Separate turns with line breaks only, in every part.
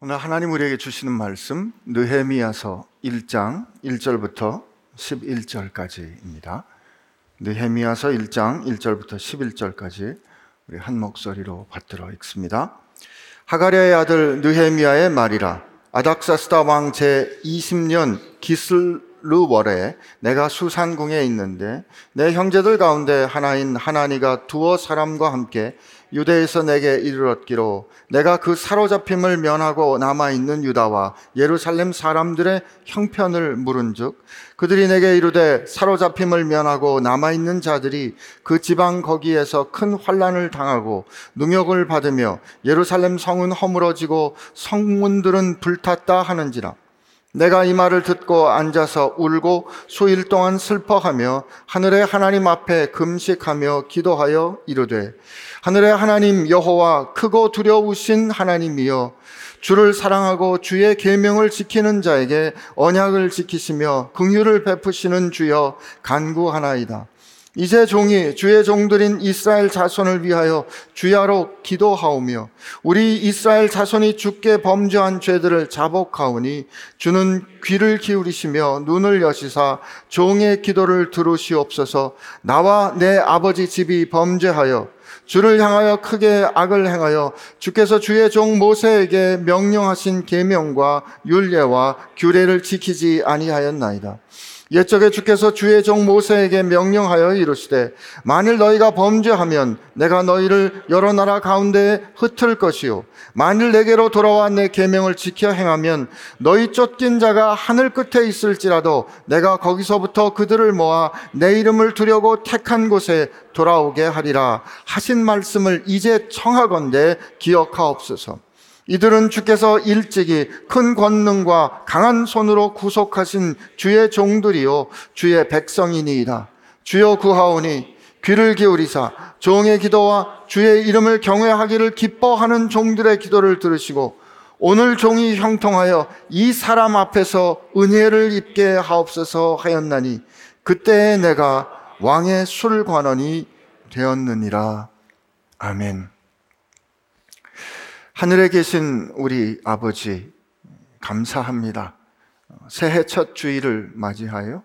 오늘 하나님 우리에게 주시는 말씀 느헤미야서 1장 1절부터 11절까지입니다. 느헤미야서 1장 1절부터 11절까지 우리 한 목소리로 받들어 읽습니다. 하가랴의 아들 느헤미야의 말이라 아닥사스다 왕 제 20년 기슬루 월에 내가 수산궁에 있는데 내 형제들 가운데 하나인 하나니가 두어 사람과 함께 유대에서 내게 이르렀기로 내가 그 사로잡힘을 면하고 남아 있는 유다와 예루살렘 사람들의 형편을 물은즉 그들이 내게 이르되 사로잡힘을 면하고 남아 있는 자들이 그 지방 거기에서 큰 환란을 당하고 능욕을 받으며 예루살렘 성은 허물어지고 성문들은 불탔다 하는지라. 내가 이 말을 듣고 앉아서 울고 수일 동안 슬퍼하며 하늘의 하나님 앞에 금식하며 기도하여 이르되 하늘의 하나님 여호와 크고 두려우신 하나님이여 주를 사랑하고 주의 계명을 지키는 자에게 언약을 지키시며 긍휼을 베푸시는 주여 간구하나이다. 이제 종이 주의 종들인 이스라엘 자손을 위하여 주야로 기도하오며 우리 이스라엘 자손이 주께 범죄한 죄들을 자복하오니 주는 귀를 기울이시며 눈을 여시사 종의 기도를 들으시옵소서 나와 내 아버지 집이 범죄하여 주를 향하여 크게 악을 행하여 주께서 주의 종 모세에게 명령하신 계명과 율례와 규례를 지키지 아니하였나이다. 옛적에 주께서 주의 종 모세에게 명령하여 이르시되 만일 너희가 범죄하면 내가 너희를 여러 나라 가운데에 흩을 것이요. 만일 내게로 돌아와 내 계명을 지켜 행하면 너희 쫓긴 자가 하늘 끝에 있을지라도 내가 거기서부터 그들을 모아 내 이름을 두려고 택한 곳에 돌아오게 하리라 하신 말씀을 이제 청하건대 기억하옵소서 이들은 주께서 일찍이 큰 권능과 강한 손으로 구속하신 주의 종들이요 주의 백성이니이다. 주여 구하오니 귀를 기울이사 종의 기도와 주의 이름을 경외하기를 기뻐하는 종들의 기도를 들으시고 오늘 종이 형통하여 이 사람 앞에서 은혜를 입게 하옵소서 하였나니 그때 내가 왕의 술관원이 되었느니라. 아멘. 하늘에 계신 우리 아버지, 감사합니다. 새해 첫 주일을 맞이하여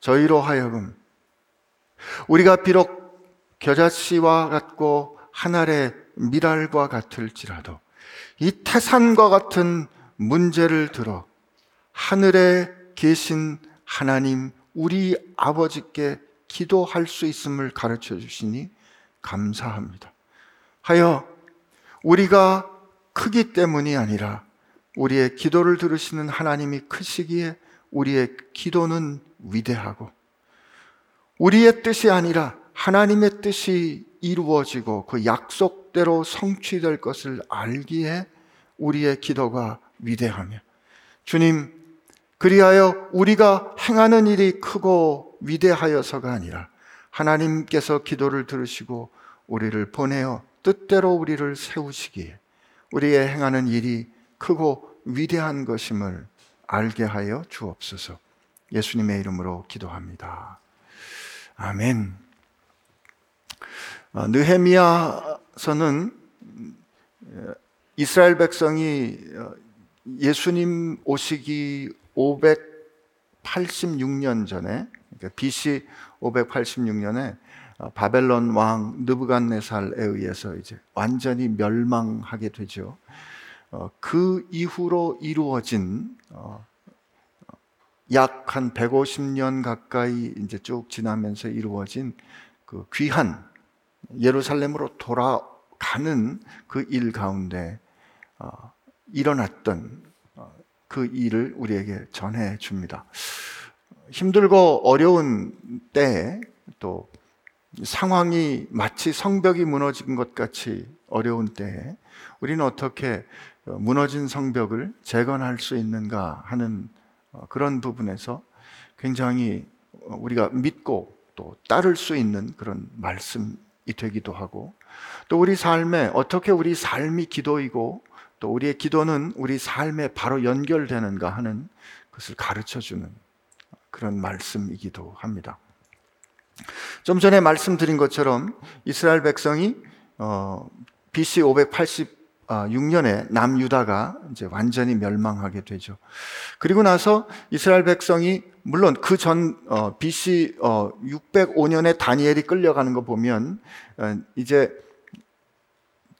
저희로 하여금 우리가 비록 겨자씨와 같고 하늘의 미랄과 같을지라도 이 태산과 같은 문제를 들어 하늘에 계신 하나님, 우리 아버지께 기도할 수 있음을 가르쳐 주시니 감사합니다. 하여 우리가 크기 때문이 아니라 우리의 기도를 들으시는 하나님이 크시기에 우리의 기도는 위대하고 우리의 뜻이 아니라 하나님의 뜻이 이루어지고 그 약속대로 성취될 것을 알기에 우리의 기도가 위대하며 주님 그리하여 우리가 행하는 일이 크고 위대하여서가 아니라 하나님께서 기도를 들으시고 우리를 보내어 뜻대로 우리를 세우시기에 우리의 행하는 일이 크고 위대한 것임을 알게 하여 주옵소서. 예수님의 이름으로 기도합니다. 아멘. 어, 느헤미야서는 이스라엘 백성이 어, 예수님 오시기 586년 전에 그러니까 BC 586년에 어, 바벨론 왕 느부갓네살에 의해서 이제 완전히 멸망하게 되죠. 어, 그 이후로 이루어진 어, 약한 150년 가까이 이제 쭉 지나면서 이루어진 그 귀한 예루살렘으로 돌아가는 그 일 가운데 일어났던 그 일을 우리에게 전해 줍니다. 힘들고 어려운 때에 또 상황이 마치 성벽이 무너진 것 같이 어려운 때에 우리는 어떻게 무너진 성벽을 재건할 수 있는가 하는 어, 그런 부분에서 굉장히 우리가 믿고 또 따를 수 있는 그런 말씀이 되기도 하고 또 우리 삶에 어떻게 우리 삶이 기도이고 또 우리의 기도는 우리 삶에 바로 연결되는가 하는 것을 가르쳐 주는 그런 말씀이기도 합니다. 좀 전에 말씀드린 것처럼 이스라엘 백성이 어, BC 6년에 남유다가 이제 완전히 멸망하게 되죠. 그리고 나서 이스라엘 백성이 물론 그전 어, BC 어, 605년에 다니엘이 끌려가는 거 보면 어, 이제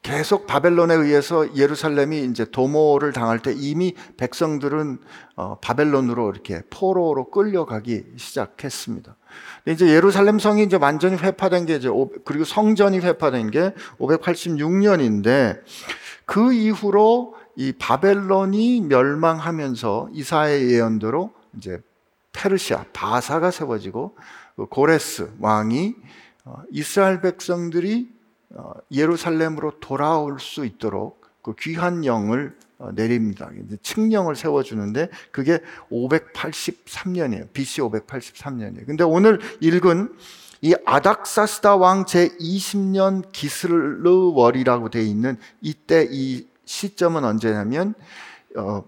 계속 바벨론에 의해서 예루살렘이 이제 도모를 당할 때 이미 백성들은 어, 바벨론으로 이렇게 포로로 끌려가기 시작했습니다. 이제 예루살렘 성이 이제 완전히 회파된 게 이제 그리고 성전이 회파된 게 586년인데 그 이후로 이 바벨론이 멸망하면서 이사의 예언대로 이제 페르시아 바사가 세워지고 그 고레스 왕이 어, 이스라엘 백성들이 어, 예루살렘으로 돌아올 수 있도록 그 귀한 영을 어, 내립니다. 칙령을 세워주는데 그게 583년이에요. BC 583년이에요. 근데 오늘 읽은 이 아닥사스다 왕 제20년 기슬르월이라고 되어 있는 이때 이 시점은 언제냐면 어,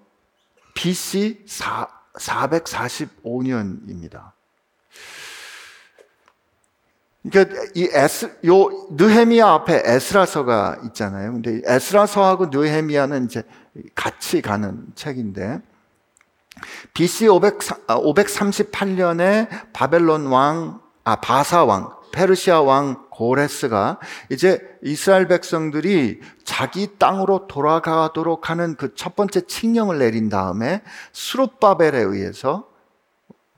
BC 4, 445년입니다. 그러니까 이 에스 요 느헤미야 앞에 에스라서가 있잖아요. 근데 에스라서하고 느헤미야는 이제 같이 가는 책인데 BC 500, 538년에 바벨론 왕, 아 바사 왕, 페르시아 왕 고레스가 이제 이스라엘 백성들이 자기 땅으로 돌아가도록 하는 그 첫 번째 칙령을 내린 다음에 수룹바벨에 의해서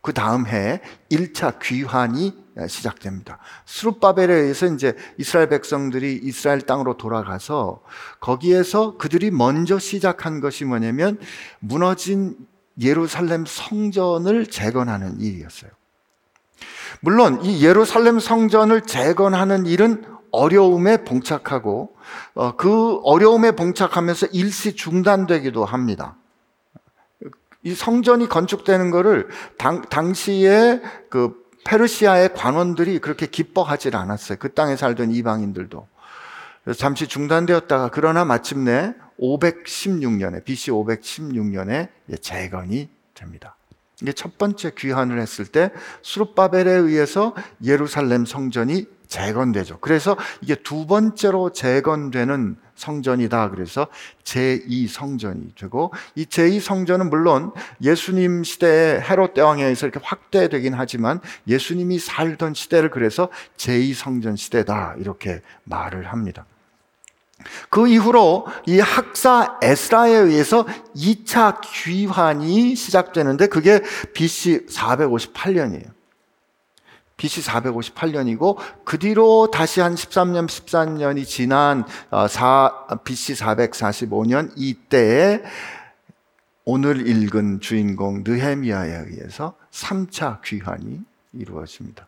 그 다음 해에 1차 귀환이 시작됩니다. 수룹바벨에 의해서 이제 이스라엘 백성들이 이스라엘 땅으로 돌아가서 거기에서 그들이 먼저 시작한 것이 뭐냐면 무너진 예루살렘 성전을 재건하는 일이었어요. 물론 이 예루살렘 성전을 재건하는 일은 어려움에 봉착하고 어, 그 어려움에 봉착하면서 일시 중단되기도 합니다. 이 성전이 건축되는 것을 당, 당시에 그 페르시아의 관원들이 그렇게 기뻐하지 않았어요. 그 땅에 살던 이방인들도. 잠시 중단되었다가 그러나 마침내 516년에 BC 516년에 재건이 됩니다. 이게 첫 번째 귀환을 했을 때 수르바벨에 의해서 예루살렘 성전이 재건되죠. 그래서 이게 두 번째로 재건되는 성전이다. 그래서 제2 성전이 되고 이 제2 성전은 물론 예수님 시대에 헤롯 대왕에 의해서 이렇게 확대되긴 하지만 예수님이 살던 시대를 그래서 제2 성전 시대다. 이렇게 말을 합니다. 그 이후로 이 학사 에스라에 의해서 2차 귀환이 시작되는데 그게 BC 458년이에요. BC 458년이고 그 뒤로 다시 한 13년, 14년이 지난 4, BC 445년 이때에 오늘 읽은 주인공 느헤미야에 의해서 3차 귀환이 이루어집니다.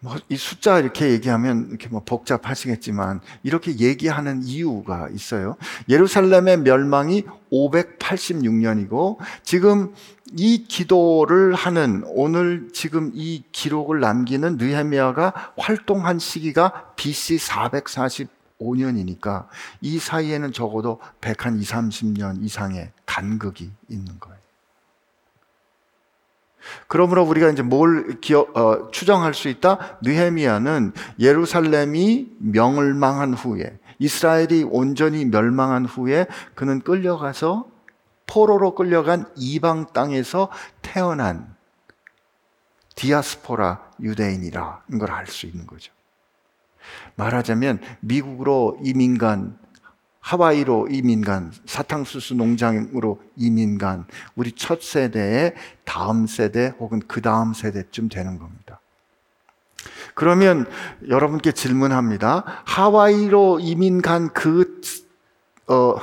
뭐 이 숫자 이렇게 얘기하면 이렇게 뭐 복잡하시겠지만 이렇게 얘기하는 이유가 있어요. 예루살렘의 멸망이 586년이고 지금 이 기도를 하는 오늘 지금 이 기록을 남기는 느헤미야가 활동한 시기가 BC 445년이니까 이 사이에는 적어도 100한 2, 30년 이상의 간극이 있는 거예요. 그러므로 우리가 이제 뭘 기억, 어, 추정할 수 있다? 느헤미야는 예루살렘이 멸망한 후에 이스라엘이 온전히 멸망한 후에 그는 끌려가서 포로로 끌려간 이방 땅에서 태어난 디아스포라 유대인이라는 걸 알 수 있는 거죠. 말하자면 미국으로 이민 간 하와이로 이민 간, 사탕수수 농장으로 이민 간 우리 첫 세대의 다음 세대 혹은 그 다음 세대쯤 되는 겁니다. 그러면 여러분께 질문합니다. 하와이로 이민 간그 어,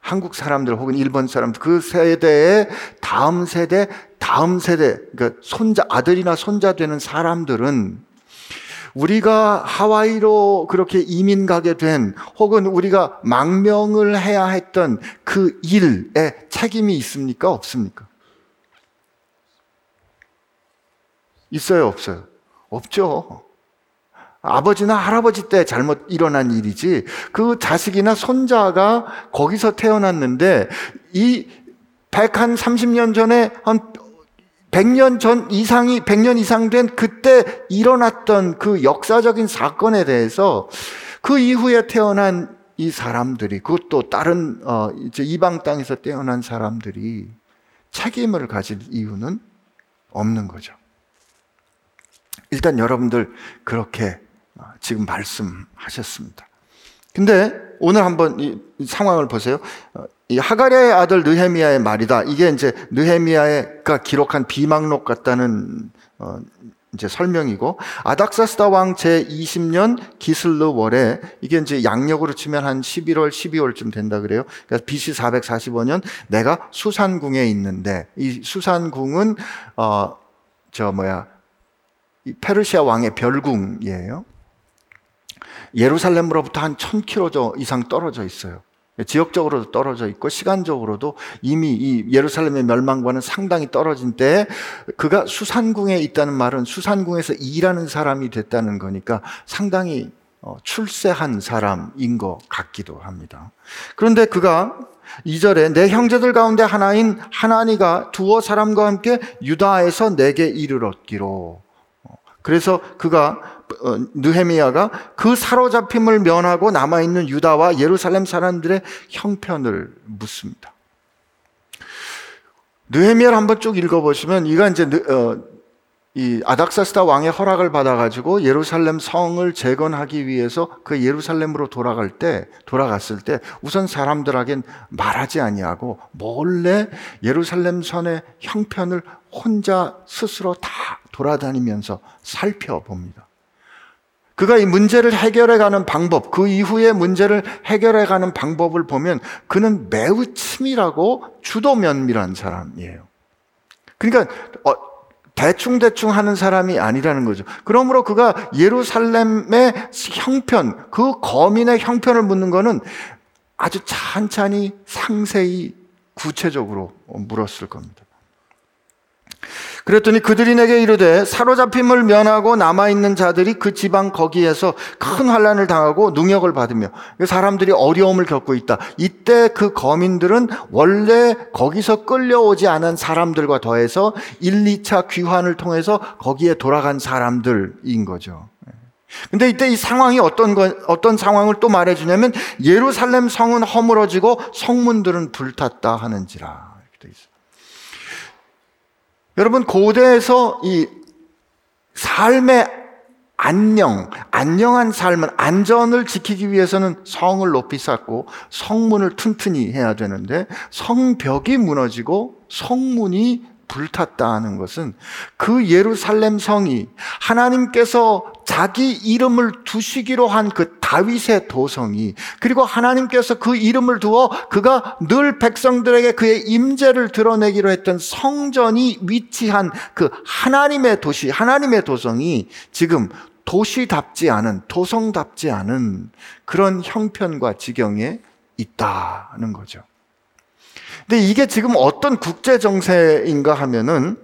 한국 사람들 혹은 일본 사람들 그 세대의 다음 세대, 다음 세대, 그러니까 손자 아들이나 손자 되는 사람들은 우리가 하와이로 그렇게 이민 가게 된 혹은 우리가 망명을 해야 했던 그 일에 책임이 있습니까? 없습니까? 있어요, 없어요? 없죠. 아버지나 할아버지 때 잘못 일어난 일이지 그 자식이나 손자가 거기서 태어났는데 이 130년 전에 한 100년 전 이상이 100년 이상 된 그때 일어났던 그 역사적인 사건에 대해서 그 이후에 태어난 이 사람들이 그것도 다른 어, 이제 이방 땅에서 떼어난 사람들이 책임을 가질 이유는 없는 거죠. 일단 여러분들 그렇게 어, 지금 말씀하셨습니다. 근데 오늘 한번 이 상황을 보세요. 어, 이 하가랴의 아들 느헤미야의 말이다. 이게 이제 느헤미야가 기록한 비망록 같다는 어, 이제 설명이고 아닥사스다 왕 제 20년 기슬르 월에 이게 이제 양력으로 치면 한 11월 12월쯤 된다 그래요. 그래서 BC 445년 내가 수산궁에 있는데 이 수산궁은 어 저 뭐야 이 페르시아 왕의 별궁이에요. 예루살렘으로부터 한 1000km 이상 떨어져 있어요. 지역적으로도 떨어져 있고 시간적으로도 이미 이 예루살렘의 멸망과는 상당히 떨어진 때에 그가 수산궁에 있다는 말은 수산궁에서 일하는 사람이 됐다는 거니까 상당히 어, 출세한 사람인 것 같기도 합니다. 그런데 그가 이절에 내 형제들 가운데 하나인 하나니가 두어 사람과 함께 유다에서 내게 이르렀기로. 어, 그래서 그가 어, 느헤미야가 그 사로잡힘을 면하고 남아 있는 유다와 예루살렘 사람들의 형편을 묻습니다. 느헤미야를 한번 쭉 읽어보시면 이가 이제 어, 이 아닥사스다 왕의 허락을 받아가지고 예루살렘 성을 재건하기 위해서 그 예루살렘으로 돌아갈 때 돌아갔을 때 우선 사람들에겐 말하지 아니하고 몰래 예루살렘 선의 형편을 혼자 스스로 다 돌아다니면서 살펴봅니다. 그가 이 문제를 해결해 가는 방법, 그 이후에 문제를 해결해 가는 방법을 보면 그는 매우 치밀하고 주도 면밀한 사람이에요. 그러니까 어, 대충대충 하는 사람이 아니라는 거죠. 그러므로 그가 예루살렘의 형편, 그 거민의 형편을 묻는 것은 아주 찬찬히 상세히 구체적으로 물었을 겁니다. 그랬더니 그들이 내게 이르되 사로잡힘을 면하고 남아있는 자들이 그 지방 거기에서 큰 환란을 당하고 능력을 받으며 사람들이 어려움을 겪고 있다. 이때 그 거민들은 원래 거기서 끌려오지 않은 사람들과 더해서 1, 2차 귀환을 통해서 거기에 돌아간 사람들인 거죠. 근데 이때 이 상황이 어떤 거, 어떤 상황을 또 말해주냐면 예루살렘 성은 허물어지고 성문들은 불탔다 하는지라. 여러분, 고대에서 이 삶의 안녕, 안녕한 삶은 안전을 지키기 위해서는 성을 높이 쌓고 성문을 튼튼히 해야 되는데 성벽이 무너지고 성문이 불탔다 하는 것은 그 예루살렘 성이 하나님께서 자기 이름을 두시기로 한 그 다윗의 도성이 그리고 하나님께서 그 이름을 두어 그가 늘 백성들에게 그의 임재를 드러내기로 했던 성전이 위치한 그 하나님의 도시, 하나님의 도성이 지금 도시답지 않은 도성답지 않은 그런 형편과 지경에 있다는 거죠. 근데 이게 지금 어떤 국제 정세인가 하면은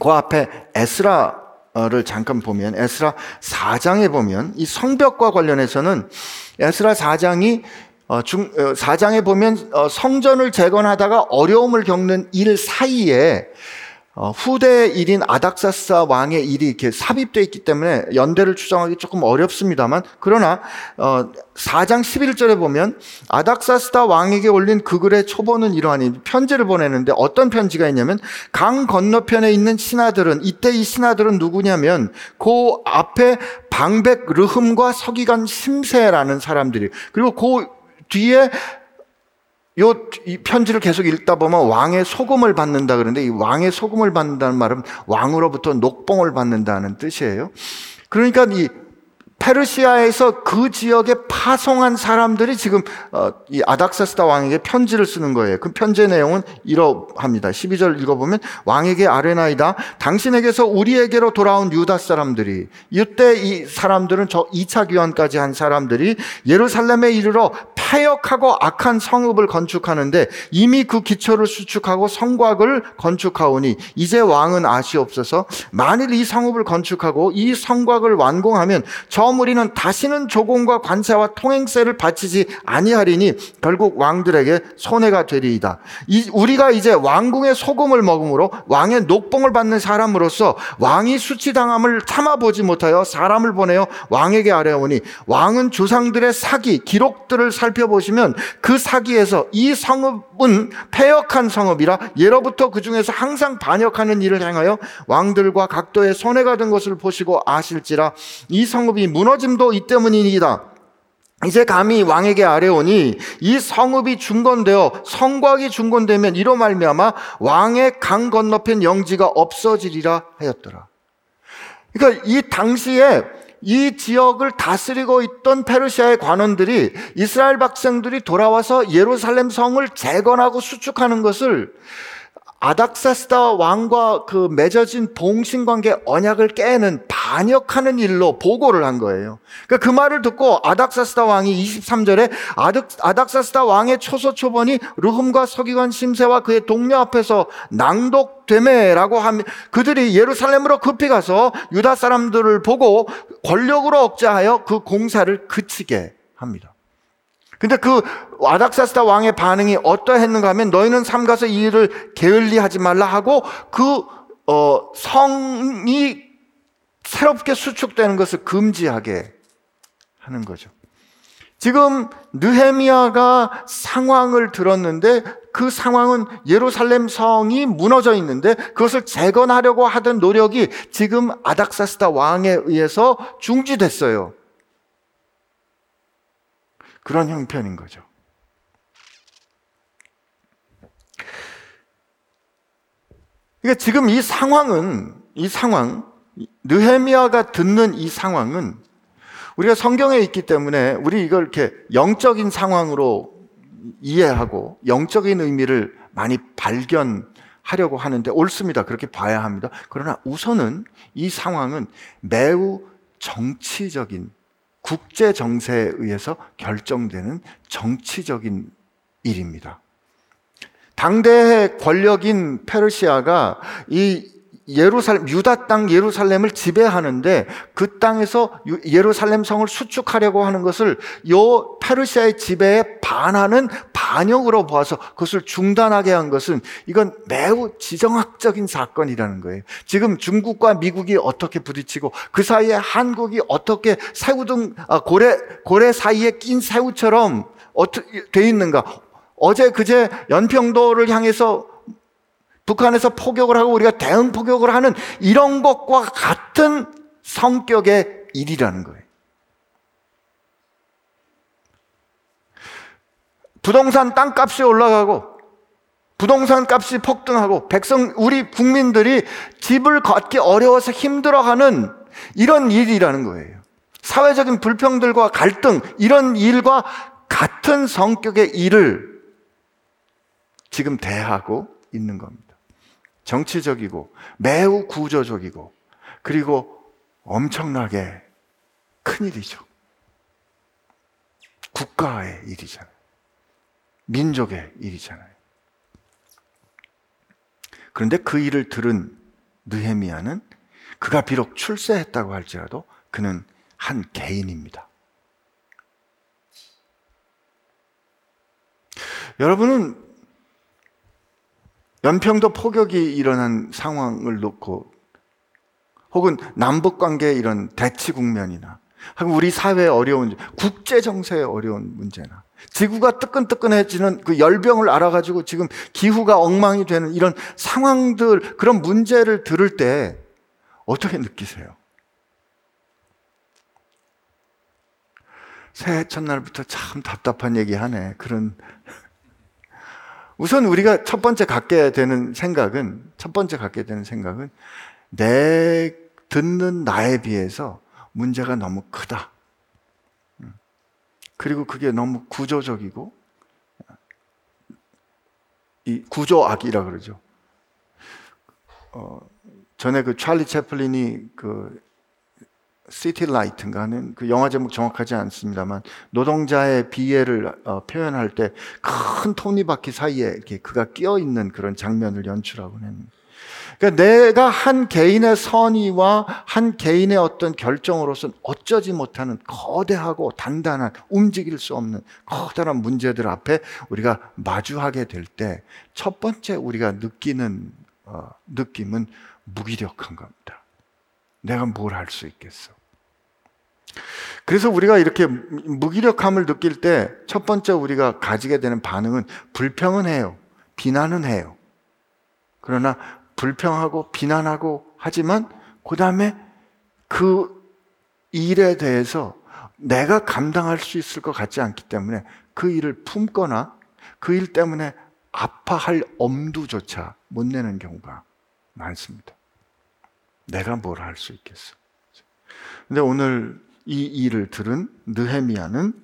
그 앞에 에스라를 잠깐 보면 에스라 4장에 보면 이 성벽과 관련해서는 에스라 4장이 어, 중, 4장에 어, 보면 어, 성전을 재건하다가 어려움을 겪는 일 사이에 어, 후대 일인 아닥사스 왕의 일이 이렇게 삽입되어 있기 때문에 연대를 추정하기 조금 어렵습니다만 그러나 어, 4장 11절에 보면 아닥사스다 왕에게 올린 그 글의 초보는 이러하니 편지를 보내는데 어떤 편지가 있냐면 강 건너편에 있는 신하들은 이때 이 신하들은 누구냐면 그 앞에 방백 르흠과 서기관 심세라는 사람들이 그리고 그 뒤에 이 편지를 계속 읽다 보면 왕의 소금을 받는다 그러는데 이 왕의 소금을 받는다는 말은 왕으로부터 녹봉을 받는다는 뜻이에요. 그러니까 이 페르시아에서 그 지역에 파송한 사람들이 지금 어, 이 아닥사스다 왕에게 편지를 쓰는 거예요. 그 편지의 내용은 이러합니다. 12절 읽어보면 왕에게 아레나이다. 당신에게서 우리에게로 돌아온 유다 사람들이 이때 이 사람들은 저 2차 귀환까지 한 사람들이 예루살렘에 이르러 폐역하고 악한 성읍을 건축하는데 이미 그 기초를 수축하고 성곽을 건축하오니 이제 왕은 아시옵소서 만일 이 성읍을 건축하고 이 성곽을 완공하면 저 버무리는 다시는 조공과 관세와 통행세를 바치지 아니하리니 결국 왕들에게 손해가 되리이다. 이, 우리가 이제 왕궁의 소금을 먹음으로 왕의 녹봉을 받는 사람으로서 왕이 수치당함을 참아보지 못하여 사람을 보내어 왕에게 아뢰오니 왕은 조상들의 사기 기록들을 살펴보시면 그 사기에서 이 성읍은 폐역한 성읍이라 예로부터 그 중에서 항상 반역하는 일을 행하여 왕들과 각도의 손해가 된 것을 보시고 아실지라 이 성읍이 무너짐도 이 때문이니이다. 이제 감히 왕에게 아뢰오니 이 성읍이 중건되어 성곽이 중건되면 이로 말미암아 왕의 강 건너편 영지가 없어지리라 하였더라. 그러니까 이 당시에 이 지역을 다스리고 있던 페르시아의 관원들이 이스라엘 백성들이 돌아와서 예루살렘 성을 재건하고 수축하는 것을 아닥사스다 왕과 그 맺어진 봉신 관계 언약을 깨는 반역하는 일로 보고를 한 거예요. 그러니까 그 말을 듣고 아닥사스다 왕이 23절에 아닥, 사스다 왕의 초소 초본이 르흠과 서기관 심세와 그의 동료 앞에서 낭독되매라고 하면 그들이 예루살렘으로 급히 가서 유다 사람들을 보고 권력으로 억제하여 그 공사를 그치게 합니다. 근데 그 아닥사스다 왕의 반응이 어떠했는가 하면 너희는 삼가서 이 일을 게을리 하지 말라 하고 그 어, 성이 새롭게 수축되는 것을 금지하게 하는 거죠. 지금 느헤미야가 상황을 들었는데 그 상황은 예루살렘 성이 무너져 있는데 그것을 재건하려고 하던 노력이 지금 아닥사스다 왕에 의해서 중지됐어요. 그런 형편인 거죠. 그러니까 지금 이 상황은 이 상황 느헤미야가 듣는 이 상황은 우리가 성경에 있기 때문에 우리 이걸 이렇게 영적인 상황으로 이해하고 영적인 의미를 많이 발견하려고 하는데 옳습니다. 그렇게 봐야 합니다. 그러나 우선은 이 상황은 매우 정치적인 국제 정세에 의해서 결정되는 정치적인 일입니다. 당대의 권력인 페르시아가 이 예루살렘 유다 땅 예루살렘을 지배하는데 그 땅에서 예루살렘 성을 수축하려고 하는 것을 요 페르시아의 지배에 반하는 반역으로 보아서 그것을 중단하게 한 것은 이건 매우 지정학적인 사건이라는 거예요. 지금 중국과 미국이 어떻게 부딪히고 그 사이에 한국이 어떻게 새우등 아, 고래 고래 사이에 낀 새우처럼 어떻게 돼 있는가? 어제 그제 연평도를 향해서 북한에서 포격을 하고 우리가 대응 포격을 하는 이런 것과 같은 성격의 일이라는 거예요. 부동산 땅값이 올라가고 부동산 값이 폭등하고 백성 우리 국민들이 집을 갖기 어려워서 힘들어하는 이런 일이라는 거예요. 사회적인 불평들과 갈등 이런 일과 같은 성격의 일을 지금 대하고 있는 겁니다. 정치적이고 매우 구조적이고 그리고 엄청나게 큰 일이죠. 국가의 일이잖아요. 민족의 일이잖아요. 그런데 그 일을 들은 느헤미야는 그가 비록 출세했다고 할지라도 그는 한 개인입니다. 여러분은 연평도 포격이 일어난 상황을 놓고 혹은 남북 관계의 이런 대치 국면이나 우리 사회의 어려운 국제 정세의 어려운 문제나 지구가 뜨끈뜨끈해지는 그 열병을 알아가지고 지금 기후가 엉망이 되는 이런 상황들 그런 문제를 들을 때 어떻게 느끼세요? 새해 첫날부터 참 답답한 얘기 하네. 그런 우선 우리가 첫 번째 갖게 되는 생각은, 첫 번째 갖게 되는 생각은 내 듣는 나에 비해서 문제가 너무 크다. 음. 그리고 그게 너무 구조적이고, 이 구조악이라 그러죠. 어, 전에 그 찰리 채플린이 그 City Light인가 하는 그 영화 제목 정확하지 않습니다만 노동자의 비애를 어, 표현할 때 큰 톱니바퀴 사이에 이렇게 그가 끼어 있는 그런 장면을 연출하곤 했는데 그러니까 내가 한 개인의 선의와 한 개인의 어떤 결정으로서는 어쩌지 못하는 거대하고 단단한 움직일 수 없는 커다란 문제들 앞에 우리가 마주하게 될 때 첫 번째 우리가 느끼는 어, 느낌은 무기력한 겁니다. 내가 뭘 할 수 있겠어? 그래서 우리가 이렇게 무기력함을 느낄 때 첫 번째 우리가 가지게 되는 반응은 불평은 해요. 비난은 해요. 그러나 불평하고 비난하고 하지만 그 다음에 그 일에 대해서 내가 감당할 수 있을 것 같지 않기 때문에 그 일을 품거나 그 일 때문에 아파할 엄두조차 못 내는 경우가 많습니다. 내가 뭘 할 수 있겠어. 근데 오늘 이 일을 들은 느헤미야는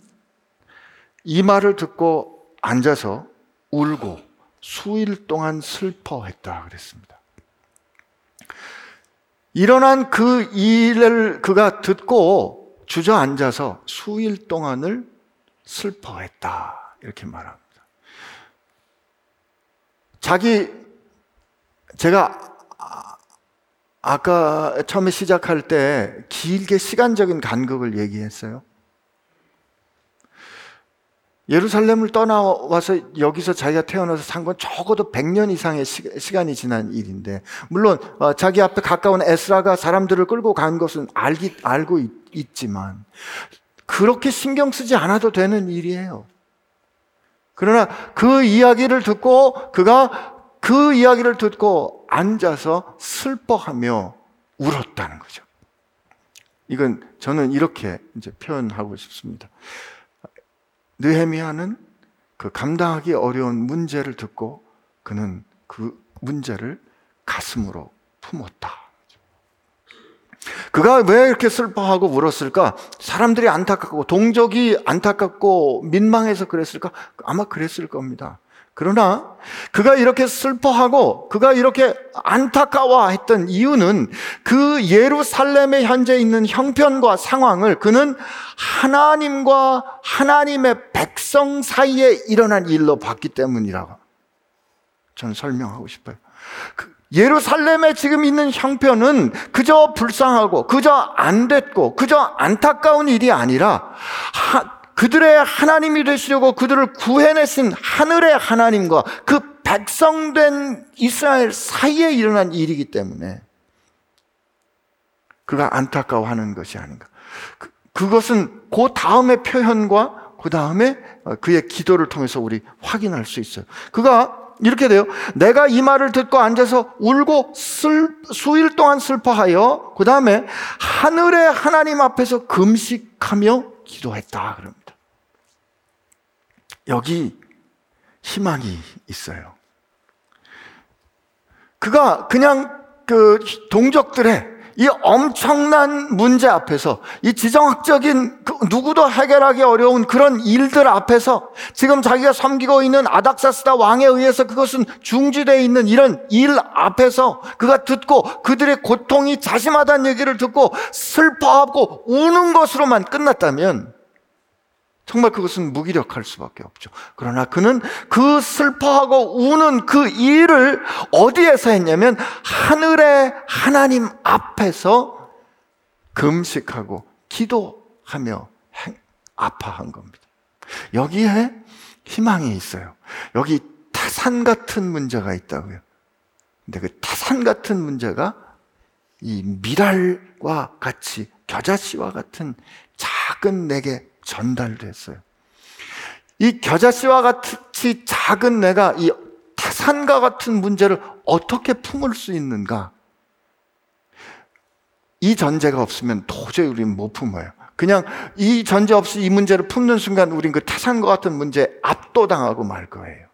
이 말을 듣고 앉아서 울고 수일 동안 슬퍼했다 그랬습니다. 일어난 그 일을 그가 듣고 주저앉아서 수일 동안을 슬퍼했다. 이렇게 말합니다. 자기, 제가 아까 처음에 시작할 때 길게 시간적인 간극을 얘기했어요. 예루살렘을 떠나와서 여기서 자기가 태어나서 산 건 적어도 100년 이상의 시, 간이 지난 일인데, 물론 어, 자기 앞에 가까운 에스라가 사람들을 끌고 간 것은 알기, 알고 있, 지만 그렇게 신경 쓰지 않아도 되는 일이에요. 그러나 그 이야기를 듣고 그가 그 이야기를 듣고 앉아서 슬퍼하며 울었다는 거죠. 이건 저는 이렇게 이제 표현하고 싶습니다. 느헤미야는 그 감당하기 어려운 문제를 듣고 그는 그 문제를 가슴으로 품었다. 그가 왜 이렇게 슬퍼하고 울었을까? 사람들이 안타깝고 동족이 안타깝고 민망해서 그랬을까? 아마 그랬을 겁니다. 그러나 그가 이렇게 슬퍼하고 그가 이렇게 안타까워했던 이유는 그 예루살렘에 현재 있는 형편과 상황을 그는 하나님과 하나님의 백성 사이에 일어난 일로 봤기 때문이라고 저는 설명하고 싶어요. 그 예루살렘에 지금 있는 형편은 그저 불쌍하고 그저 안 됐고 그저 안타까운 일이 아니라 그들의 하나님이 되시려고 그들을 구해내신 하늘의 하나님과 그 백성된 이스라엘 사이에 일어난 일이기 때문에 그가 안타까워하는 것이 아닌가. 그, 그것은 그 다음의 표현과 그 다음에 그의 기도를 통해서 우리 확인할 수 있어요. 그가 이렇게 돼요. 내가 이 말을 듣고 앉아서 울고 슬, 수일 동안 슬퍼하여 그 다음에 하늘의 하나님 앞에서 금식하며 기도했다. 그럽니다. 여기 희망이 있어요. 그가 그냥 그 동족들의 이 엄청난 문제 앞에서 이 지정학적인 그 누구도 해결하기 어려운 그런 일들 앞에서 지금 자기가 섬기고 있는 아닥사스다 왕에 의해서 그것은 중지되어 있는 이런 일 앞에서 그가 듣고 그들의 고통이 자심하다는 얘기를 듣고 슬퍼하고 우는 것으로만 끝났다면 정말 그것은 무기력할 수밖에 없죠. 그러나 그는 그 슬퍼하고 우는 그 일을 어디에서 했냐면 하늘의 하나님 앞에서 금식하고 기도하며 아파한 겁니다. 여기에 희망이 있어요. 여기 타산 같은 문제가 있다고요. 근데 그 타산 같은 문제가 이 미랄과 같이 겨자씨와 같은 작은 내게 전달됐어요. 이 겨자씨와 같이 작은 내가 이 태산과 같은 문제를 어떻게 품을 수 있는가? 이 전제가 없으면 도저히 우리는 못 품어요. 그냥 이 전제 없이 이 문제를 품는 순간 우린 그 태산과 같은 문제에 압도당하고 말 거예요.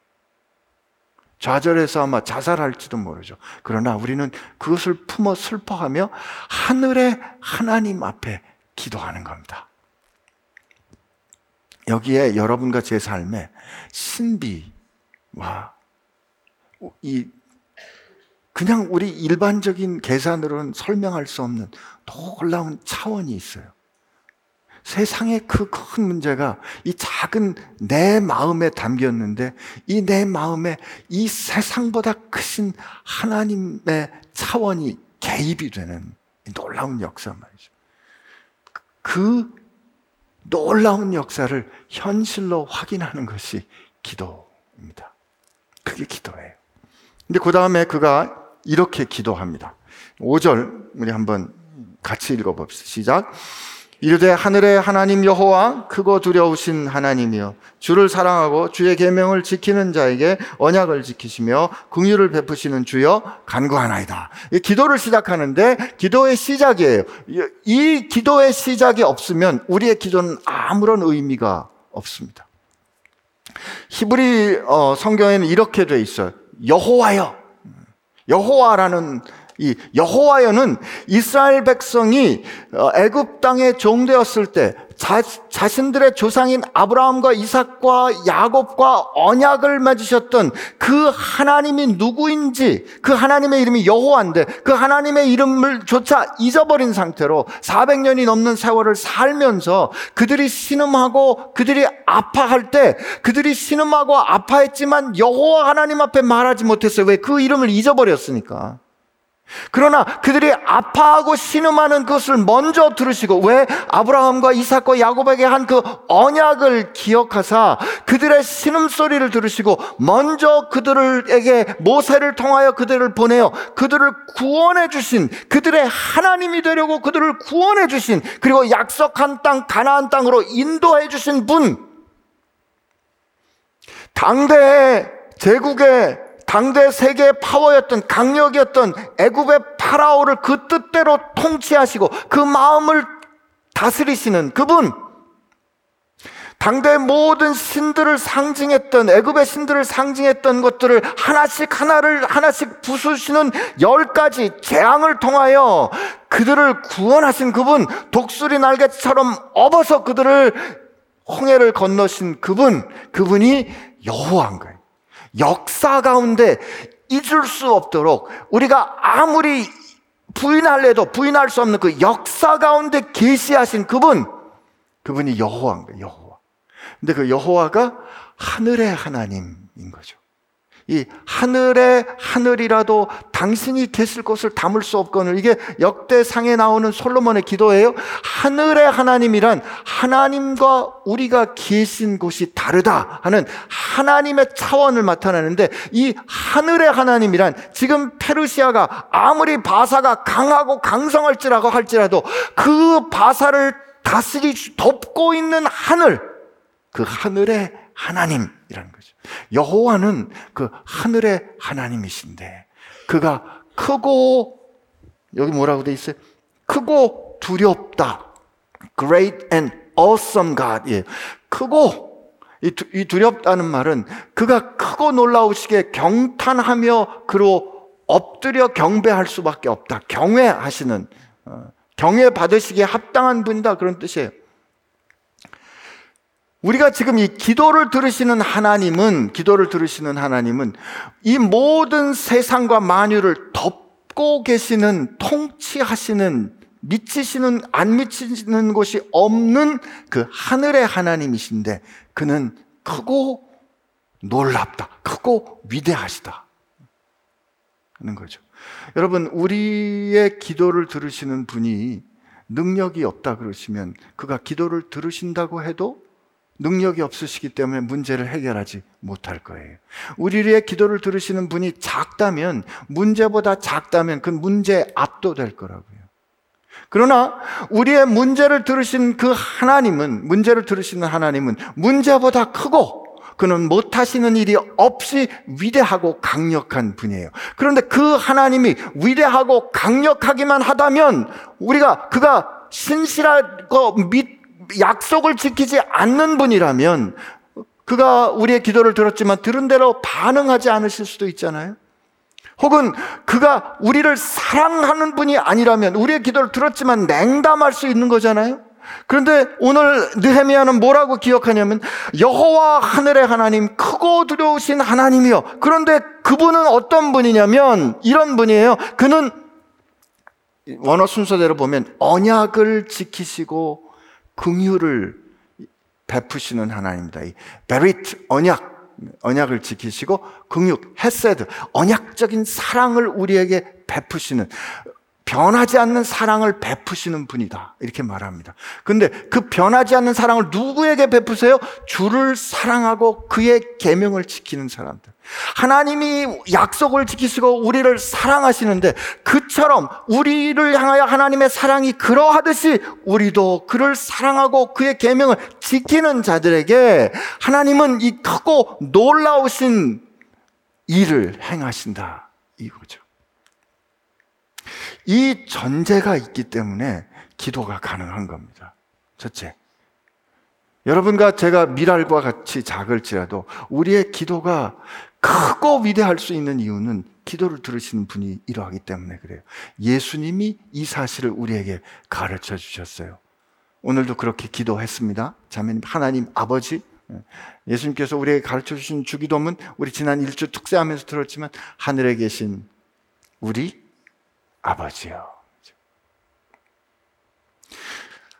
좌절해서 아마 자살할지도 모르죠. 그러나 우리는 그것을 품어 슬퍼하며 하늘의 하나님 앞에 기도하는 겁니다. 여기에 여러분과 제 삶에 신비와 이 그냥 우리 일반적인 계산으로는 설명할 수 없는 놀라운 차원이 있어요. 세상의 그 큰 문제가 이 작은 내 마음에 담겼는데 이 내 마음에 이 세상보다 크신 하나님의 차원이 개입이 되는 놀라운 역사 말이죠. 그 놀라운 역사를 현실로 확인하는 것이 기도입니다. 그게 기도예요. 근데 그 다음에 그가 이렇게 기도합니다. 5절 우리 한번 같이 읽어봅시다. 시작. 이르되 하늘의 하나님 여호와 크고 두려우신 하나님이여 주를 사랑하고 주의 계명을 지키는 자에게 언약을 지키시며 긍휼을 베푸시는 주여 간구하나이다. 기도를 시작하는데 기도의 시작이에요. 이 기도의 시작이 없으면 우리의 기도는 아무런 의미가 없습니다. 히브리 어, 성경에는 이렇게 돼 있어요. 여호와여. 여호와라는 이 여호와여는 이스라엘 백성이 어, 애굽 땅에 종되었을 때 자, 자신들의 조상인 아브라함과 이삭과 야곱과 언약을 맺으셨던 그 하나님이 누구인지 그 하나님의 이름이 여호와인데 그 하나님의 이름을 조차 잊어버린 상태로 400년이 넘는 세월을 살면서 그들이 신음하고 그들이 아파할 때 그들이 신음하고 아파했지만 여호와 하나님 앞에 말하지 못했어요. 왜? 그 이름을 잊어버렸으니까. 그러나 그들이 아파하고 신음하는 것을 먼저 들으시고 왜 아브라함과 이삭과 야곱에게 한 그 언약을 기억하사 그들의 신음 소리를 들으시고 먼저 그들에게 모세를 통하여 그들을 보내어 그들을 구원해 주신 그들의 하나님이 되려고 그들을 구원해 주신 그리고 약속한 땅 가나안 땅으로 인도해 주신 분 당대의 제국의 당대 세계의 파워였던 강력이었던 애굽의 파라오를 그 뜻대로 통치하시고 그 마음을 다스리시는 그분 당대 모든 신들을 상징했던 애굽의 신들을 상징했던 것들을 하나씩 하나를 하나씩 부수시는 열 가지 재앙을 통하여 그들을 구원하신 그분 독수리 날개처럼 업어서 그들을 홍해를 건너신 그분 그분이 여호와인 거예요. 역사 가운데 잊을 수 없도록 우리가 아무리 부인할래도 부인할 수 없는 그 역사 가운데 계시하신 그분 그분이 여호와인 거예요. 여호와. 근데 그 여호와가 하늘의 하나님인 거죠. 이 하늘의 하늘이라도 당신이 계실 곳을 담을 수 없거늘 이게 역대상에 나오는 솔로몬의 기도예요. 하늘의 하나님이란 하나님과 우리가 계신 곳이 다르다 하는 하나님의 차원을 나타내는데 이 하늘의 하나님이란 지금 페르시아가 아무리 바사가 강하고 강성할지라고 할지라도 그 바사를 다스리 덮고 있는 하늘 그 하늘의 하나님이라는 거죠. 여호와는 그 하늘의 하나님이신데 그가 크고 여기 뭐라고 돼 있어요? 크고 두렵다. Great and awesome God. 예. 크고 이, 두, 이 두렵다는 말은 그가 크고 놀라우시게 경탄하며 그로 엎드려 경배할 수밖에 없다. 경외하시는 어, 경외 받으시기에 합당한 분이다 그런 뜻이에요. 우리가 지금 이 기도를 들으시는 하나님은, 기도를 들으시는 하나님은 이 모든 세상과 만유를 덮고 계시는, 통치하시는, 미치시는, 안 미치는 곳이 없는 그 하늘의 하나님이신데 그는 크고 놀랍다. 크고 위대하시다. 하는 거죠. 여러분, 우리의 기도를 들으시는 분이 능력이 없다 그러시면 그가 기도를 들으신다고 해도 능력이 없으시기 때문에 문제를 해결하지 못할 거예요. 우리의 기도를 들으시는 분이 작다면, 문제보다 작다면 그 문제에 압도될 거라고요. 그러나 우리의 문제를 들으신 그 하나님은, 문제를 들으시는 하나님은 문제보다 크고 그는 못하시는 일이 없이 위대하고 강력한 분이에요. 그런데 그 하나님이 위대하고 강력하기만 하다면 우리가 그가 신실하고 믿 약속을 지키지 않는 분이라면 그가 우리의 기도를 들었지만 들은 대로 반응하지 않으실 수도 있잖아요. 혹은 그가 우리를 사랑하는 분이 아니라면 우리의 기도를 들었지만 냉담할 수 있는 거잖아요. 그런데 오늘 느헤미야는 뭐라고 기억하냐면 여호와 하늘의 하나님 크고 두려우신 하나님이요. 그런데 그분은 어떤 분이냐면 이런 분이에요. 그는 원어 순서대로 보면 언약을 지키시고 긍휼을 베푸시는 하나님입니다. 이 ברית 언약 언약을 지키시고 긍휼 חסד 언약적인 사랑을 우리에게 베푸시는 변하지 않는 사랑을 베푸시는 분이다. 이렇게 말합니다. 근데 그 변하지 않는 사랑을 누구에게 베푸세요? 주를 사랑하고 그의 계명을 지키는 사람들. 하나님이 약속을 지키시고 우리를 사랑하시는데 그처럼 우리를 향하여 하나님의 사랑이 그러하듯이 우리도 그를 사랑하고 그의 계명을 지키는 자들에게 하나님은 이 크고 놀라우신 일을 행하신다. 이거죠. 이 전제가 있기 때문에 기도가 가능한 겁니다. 첫째. 여러분과 제가 미랄과 같이 작을지라도 우리의 기도가 크고 위대할 수 있는 이유는 기도를 들으시는 분이 이러하기 때문에 그래요. 예수님이 이 사실을 우리에게 가르쳐 주셨어요. 오늘도 그렇게 기도했습니다. 자매님, 하나님 아버지, 예수님께서 우리에게 가르쳐 주신 주기도문, 우리 지난 일주 특세하면서 들었지만, 하늘에 계신 우리 아버지요.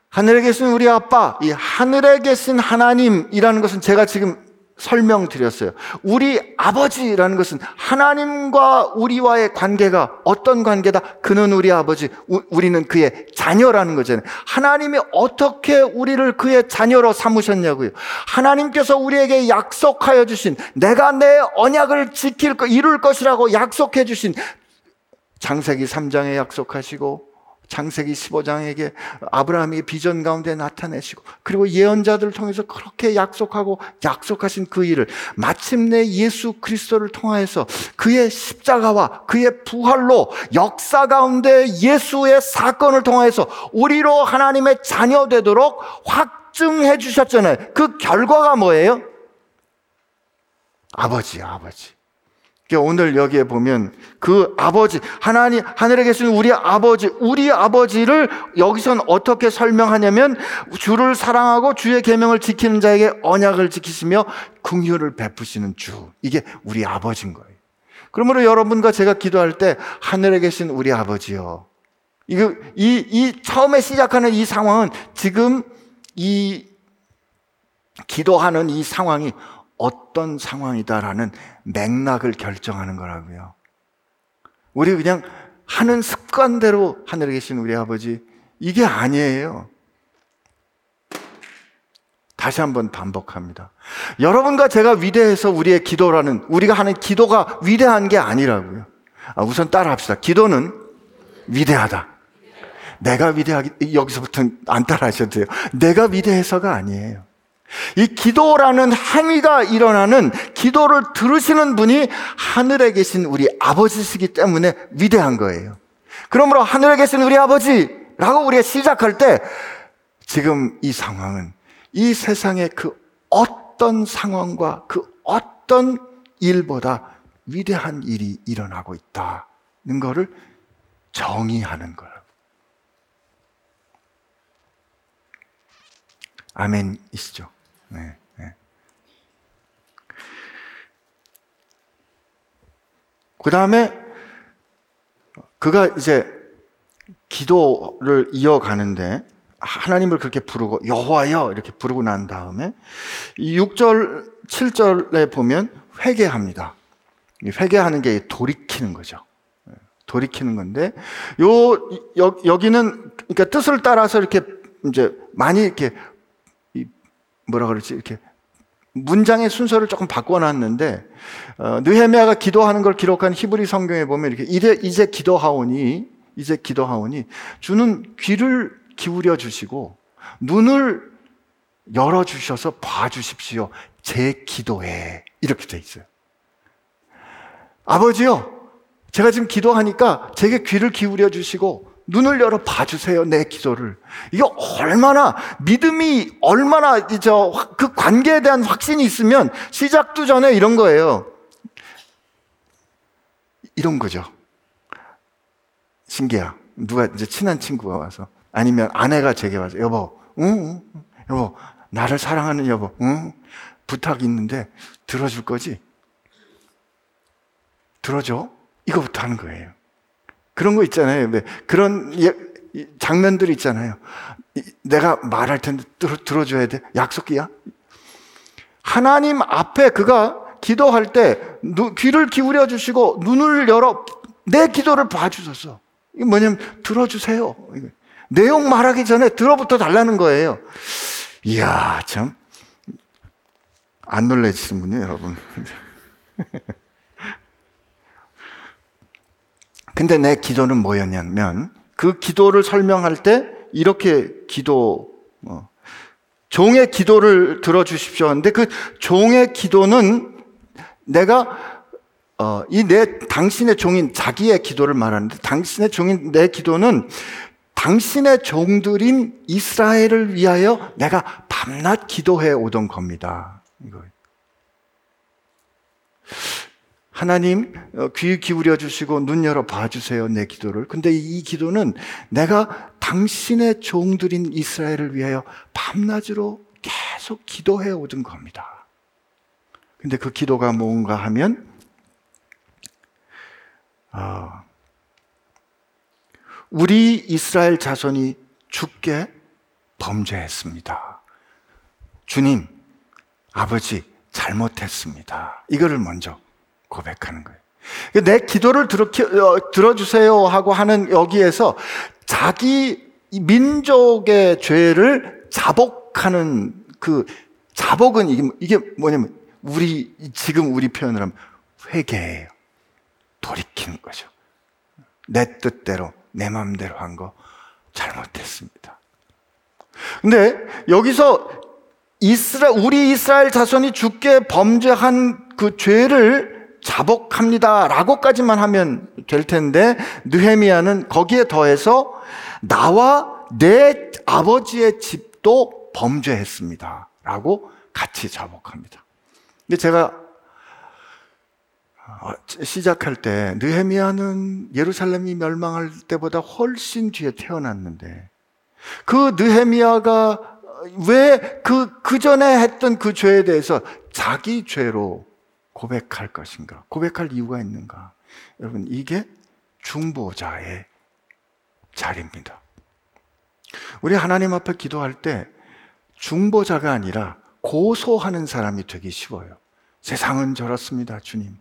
하늘에 계신 우리 아빠, 이 하늘에 계신 하나님이라는 것은 제가 지금 설명드렸어요. 우리 아버지라는 것은 하나님과 우리와의 관계가 어떤 관계다? 그는 우리 아버지, 우, 우리는 그의 자녀라는 거잖아요. 하나님이 어떻게 우리를 그의 자녀로 삼으셨냐고요. 하나님께서 우리에게 약속하여 주신 내가 내 언약을 지킬 거, 이룰 것이라고 약속해 주신 장세기 3장에 약속하시고 장세기 15장에게 아브라함이 비전 가운데 나타내시고 그리고 예언자들을 통해서 그렇게 약속하고 약속하신 그 일을 마침내 예수 그리스도를 통하여서 그의 십자가와 그의 부활로 역사 가운데 예수의 사건을 통하여서 우리로 하나님의 자녀 되도록 확증해 주셨잖아요. 그 결과가 뭐예요? 아버지, 아버지. 오늘 여기에 보면 그 아버지, 하나님, 하늘에 계신 우리 아버지, 우리 아버지를 여기선 어떻게 설명하냐면 주를 사랑하고 주의 계명을 지키는 자에게 언약을 지키시며 긍휼을 베푸시는 주. 이게 우리 아버지인 거예요. 그러므로 여러분과 제가 기도할 때 하늘에 계신 우리 아버지요. 이거, 이, 이 처음에 시작하는 이 상황은 지금 이 기도하는 이 상황이 어떤 상황이다라는 맥락을 결정하는 거라고요. 우리 그냥 하는 습관대로 하늘에 계신 우리 아버지, 이게 아니에요. 다시 한번 반복합니다. 여러분과 제가 위대해서 우리의 기도라는, 우리가 하는 기도가 위대한 게 아니라고요. 아, 우선 따라 합시다. 기도는 위대하다. 내가 위대하기, 여기서부터 안 따라 하셔도 돼요. 내가 위대해서가 아니에요. 이 기도라는 행위가 일어나는 기도를 들으시는 분이 하늘에 계신 우리 아버지시기 때문에 위대한 거예요. 그러므로 하늘에 계신 우리 아버지라고 우리가 시작할 때 지금 이 상황은 이 세상의 그 어떤 상황과 그 어떤 일보다 위대한 일이 일어나고 있다는 것을 정의하는 거예요. 아멘이시죠? 네, 네. 그 다음에 그가 이제 기도를 이어가는데 하나님을 그렇게 부르고 여호와여 이렇게 부르고 난 다음에 6절 7절에 보면 회개합니다. 회개하는 게 돌이키는 거죠. 네, 돌이키는 건데 요 여, 여기는 그러니까 뜻을 따라서 이렇게 이제 많이 이렇게 뭐라 그러지 이렇게 문장의 순서를 조금 바꿔놨는데 어, 느헤미야가 기도하는 걸 기록한 히브리 성경에 보면 이렇게 이제, 이제 기도하오니 이제 기도하오니 주는 귀를 기울여 주시고 눈을 열어 주셔서 봐 주십시오. 제 기도에 이렇게 돼 있어요. 아버지요, 제가 지금 기도하니까 제게 귀를 기울여 주시고 눈을 열어 봐주세요, 내 기도를. 이게 얼마나, 믿음이 얼마나, 저, 그 관계에 대한 확신이 있으면 시작도 전에 이런 거예요. 이런 거죠. 신기야. 누가 이제 친한 친구가 와서, 아니면 아내가 제게 와서, 여보, 응, 응, 여보, 나를 사랑하는 여보, 응, 부탁이 있는데 들어줄 거지? 들어줘? 이거부터 하는 거예요. 그런 거 있잖아요. 그런 예, 이 장면들 있잖아요. 이, 내가 말할 텐데 들어, 들어줘야 돼. 약속이야. 하나님 앞에 그가 기도할 때 누, 귀를 기울여 주시고 눈을 열어 내 기도를 봐주셨어. 이게 뭐냐면 들어주세요. 내용 말하기 전에 들어부터 달라는 거예요. 이야, 참. 안 놀라시는군요, 여러분. 근데 내 기도는 뭐였냐면, 그 기도를 설명할 때 이렇게 기도, 어, 종의 기도를 들어주십시오. 근데 그 종의 기도는 내가 어, 이 내 당신의 종인 자기의 기도를 말하는데 당신의 종인 내 기도는 당신의 종들인 이스라엘을 위하여 내가 밤낮 기도해 오던 겁니다. 이거. 하나님 어, 귀 기울여 주시고 눈 열어 봐 주세요 내 기도를. 근데 이 기도는 내가 당신의 종들인 이스라엘을 위하여 밤낮으로 계속 기도해 오던 겁니다. 근데 그 기도가 뭔가 하면 아, 우리 이스라엘 자손이 죽게 범죄했습니다. 주님, 아버지, 잘못했습니다. 이거를 먼저 고백하는 거예요. 내 기도를 들어, 어, 들어 주세요 하고 하는 여기에서 자기 민족의 죄를 자복하는 그 자복은 이게, 이게 뭐냐면 우리, 지금 우리 표현을 하면 회개예요. 돌이키는 거죠. 내 뜻대로, 내 마음대로 한 거 잘못했습니다. 근데 여기서 이스라, 우리 이스라엘 자손이 죽게 범죄한 그 죄를 자복합니다. 라고까지만 하면 될 텐데, 느헤미야는 거기에 더해서 나와 내 아버지의 집도 범죄했습니다. 라고 같이 자복합니다. 근데 제가 어, 시작할 때 느헤미야는 예루살렘이 멸망할 때보다 훨씬 뒤에 태어났는데 그 느헤미야가 왜 그, 그 전에 했던 그 죄에 대해서 자기 죄로 고백할 것인가? 고백할 이유가 있는가? 여러분, 이게 중보자의 자리입니다. 우리 하나님 앞에 기도할 때 중보자가 아니라 고소하는 사람이 되기 쉬워요. 세상은 저렇습니다, 주님.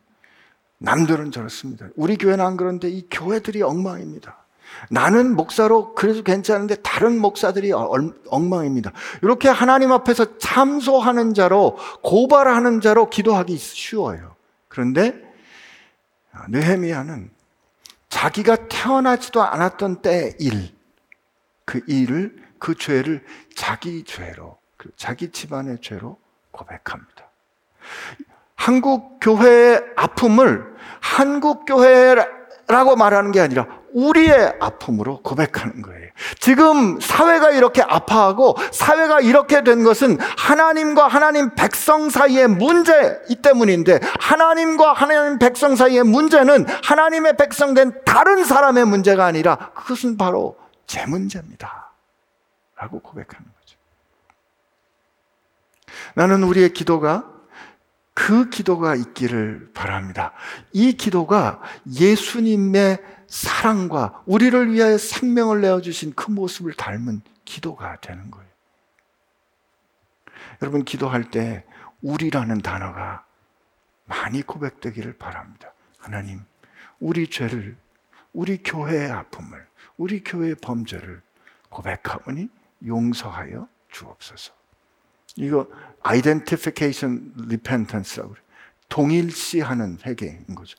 남들은 저렇습니다. 우리 교회는 안 그런데 이 교회들이 엉망입니다. 나는 목사로 그래도 괜찮은데 다른 목사들이 엉망입니다. 이렇게 하나님 앞에서 참소하는 자로 고발하는 자로 기도하기 쉬워요. 그런데 느헤미야는 자기가 태어나지도 않았던 때의 일, 그 일을 그 죄를 자기 죄로, 그 자기 집안의 죄로 고백합니다. 한국 교회의 아픔을 한국 교회라고 말하는 게 아니라 우리의 아픔으로 고백하는 거예요. 지금 사회가 이렇게 아파하고 사회가 이렇게 된 것은 하나님과 하나님 백성 사이의 문제 이 때문인데 하나님과 하나님 백성 사이의 문제는 하나님의 백성 된 다른 사람의 문제가 아니라 그것은 바로 제 문제입니다. 라고 고백하는 거죠. 나는 우리의 기도가 그 기도가 있기를 바랍니다. 이 기도가 예수님의 사랑과 우리를 위하여 생명을 내어주신 그 모습을 닮은 기도가 되는 거예요. 여러분, 기도할 때 우리라는 단어가 많이 고백되기를 바랍니다. 하나님, 우리 죄를, 우리 교회의 아픔을, 우리 교회의 범죄를 고백하오니 용서하여 주옵소서. 이거 identification repentance라고 그래요. 동일시하는 회개인 거죠.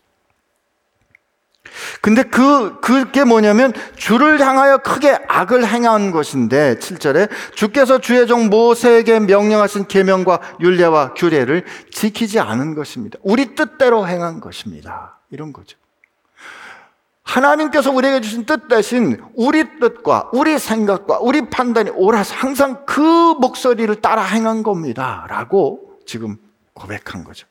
근데 그, 그게 뭐냐면 주를 향하여 크게 악을 행한 것인데 7절에 주께서 주의 종 모세에게 명령하신 계명과 율례와 규례를 지키지 않은 것입니다. 우리 뜻대로 행한 것입니다. 이런 거죠. 하나님께서 우리에게 주신 뜻 대신 우리 뜻과 우리 생각과 우리 판단이 옳아서 항상 그 목소리를 따라 행한 겁니다. 라고 지금 고백한 거죠.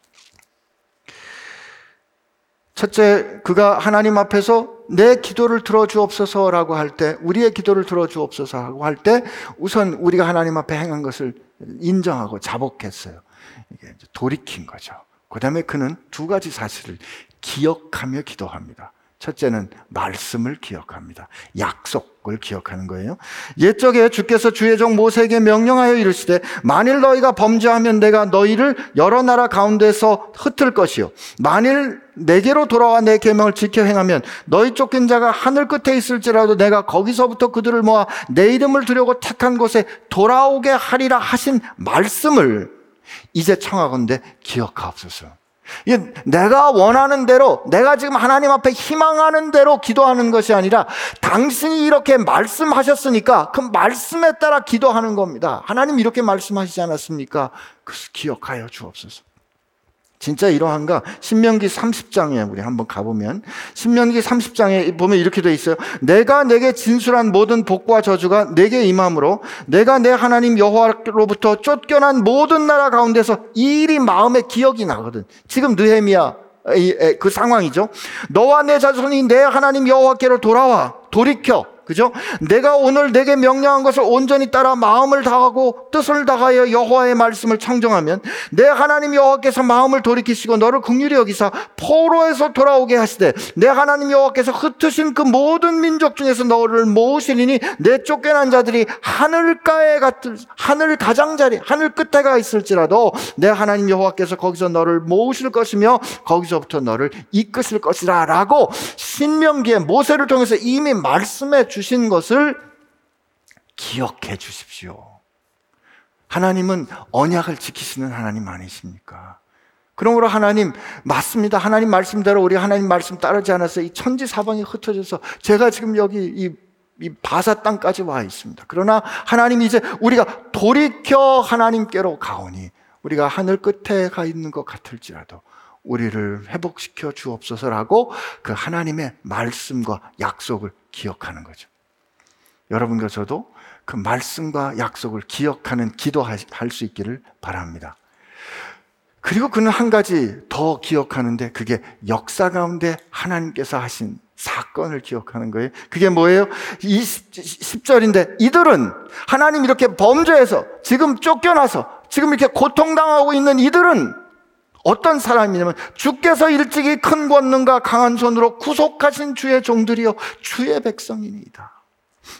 첫째, 그가 하나님 앞에서 내 기도를 들어주옵소서라고 할 때, 우리의 기도를 들어주옵소서 하고 할 때, 우선 우리가 하나님 앞에 행한 것을 인정하고 자복했어요. 이게 돌이킨 거죠. 그 다음에 그는 두 가지 사실을 기억하며 기도합니다. 첫째는 말씀을 기억합니다. 약속을 기억하는 거예요. 옛적에 주께서 주의 종 모세에게 명령하여 이르시되 만일 너희가 범죄하면 내가 너희를 여러 나라 가운데서 흩을 것이요 만일 내게로 돌아와 내 계명을 지켜 행하면 너희 쫓긴 자가 하늘 끝에 있을지라도 내가 거기서부터 그들을 모아 내 이름을 두려고 택한 곳에 돌아오게 하리라 하신 말씀을 이제 청하건대 기억하옵소서. 내가 원하는 대로, 내가 지금 하나님 앞에 희망하는 대로 기도하는 것이 아니라 당신이 이렇게 말씀하셨으니까 그 말씀에 따라 기도하는 겁니다. 하나님 이렇게 말씀하시지 않았습니까? 그래서 기억하여 주옵소서. 진짜 이러한가? 신명기 30장에 우리 한번 가보면 신명기 30장에 보면 이렇게 돼 있어요. 내가 내게 진술한 모든 복과 저주가 내게 임함으로 내가 내 하나님 여호와로부터 쫓겨난 모든 나라 가운데서 이 일이 마음에 기억이 나거든. 지금 느헤미야 그 상황이죠. 너와 내 자손이 내 하나님 여호와께로 돌아와 돌이켜 그죠? 내가 오늘 내게 명령한 것을 온전히 따라 마음을 다하고 뜻을 다하여 여호와의 말씀을 청정하면 내 하나님 여호와께서 마음을 돌이키시고 너를 국률이 여기사 포로에서 돌아오게 하시되 내 하나님 여호와께서 흩으신 그 모든 민족 중에서 너를 모으시리니 내 쫓겨난 자들이 하늘가에 같은 하늘 가장자리 하늘 끝에 가 있을지라도 내 하나님 여호와께서 거기서 너를 모으실 것이며 거기서부터 너를 이끄실 것이라라고 신명기에 모세를 통해서 이미 말씀해 주 주신 것을 기억해 주십시오. 하나님은 언약을 지키시는 하나님 아니십니까? 그러므로 하나님 맞습니다. 하나님 말씀대로 우리 하나님 말씀 따르지 않아서 이 천지 사방이 흩어져서 제가 지금 여기 이, 이 바사 땅까지 와 있습니다. 그러나 하나님 이제 우리가 돌이켜 하나님께로 가오니 우리가 하늘 끝에 가 있는 것 같을지라도 우리를 회복시켜 주옵소서라고 그 하나님의 말씀과 약속을 기억하는 거죠. 여러분과 저도 그 말씀과 약속을 기억하는 기도할 수 있기를 바랍니다. 그리고 그는 한 가지 더 기억하는데 그게 역사 가운데 하나님께서 하신 사건을 기억하는 거예요. 그게 뭐예요? 20, 10절인데 이들은 하나님 이렇게 범죄해서 지금 쫓겨나서 지금 이렇게 고통당하고 있는 이들은 어떤 사람이냐면 주께서 일찍이 큰 권능과 강한 손으로 구속하신 주의 종들이요 주의 백성이니이다.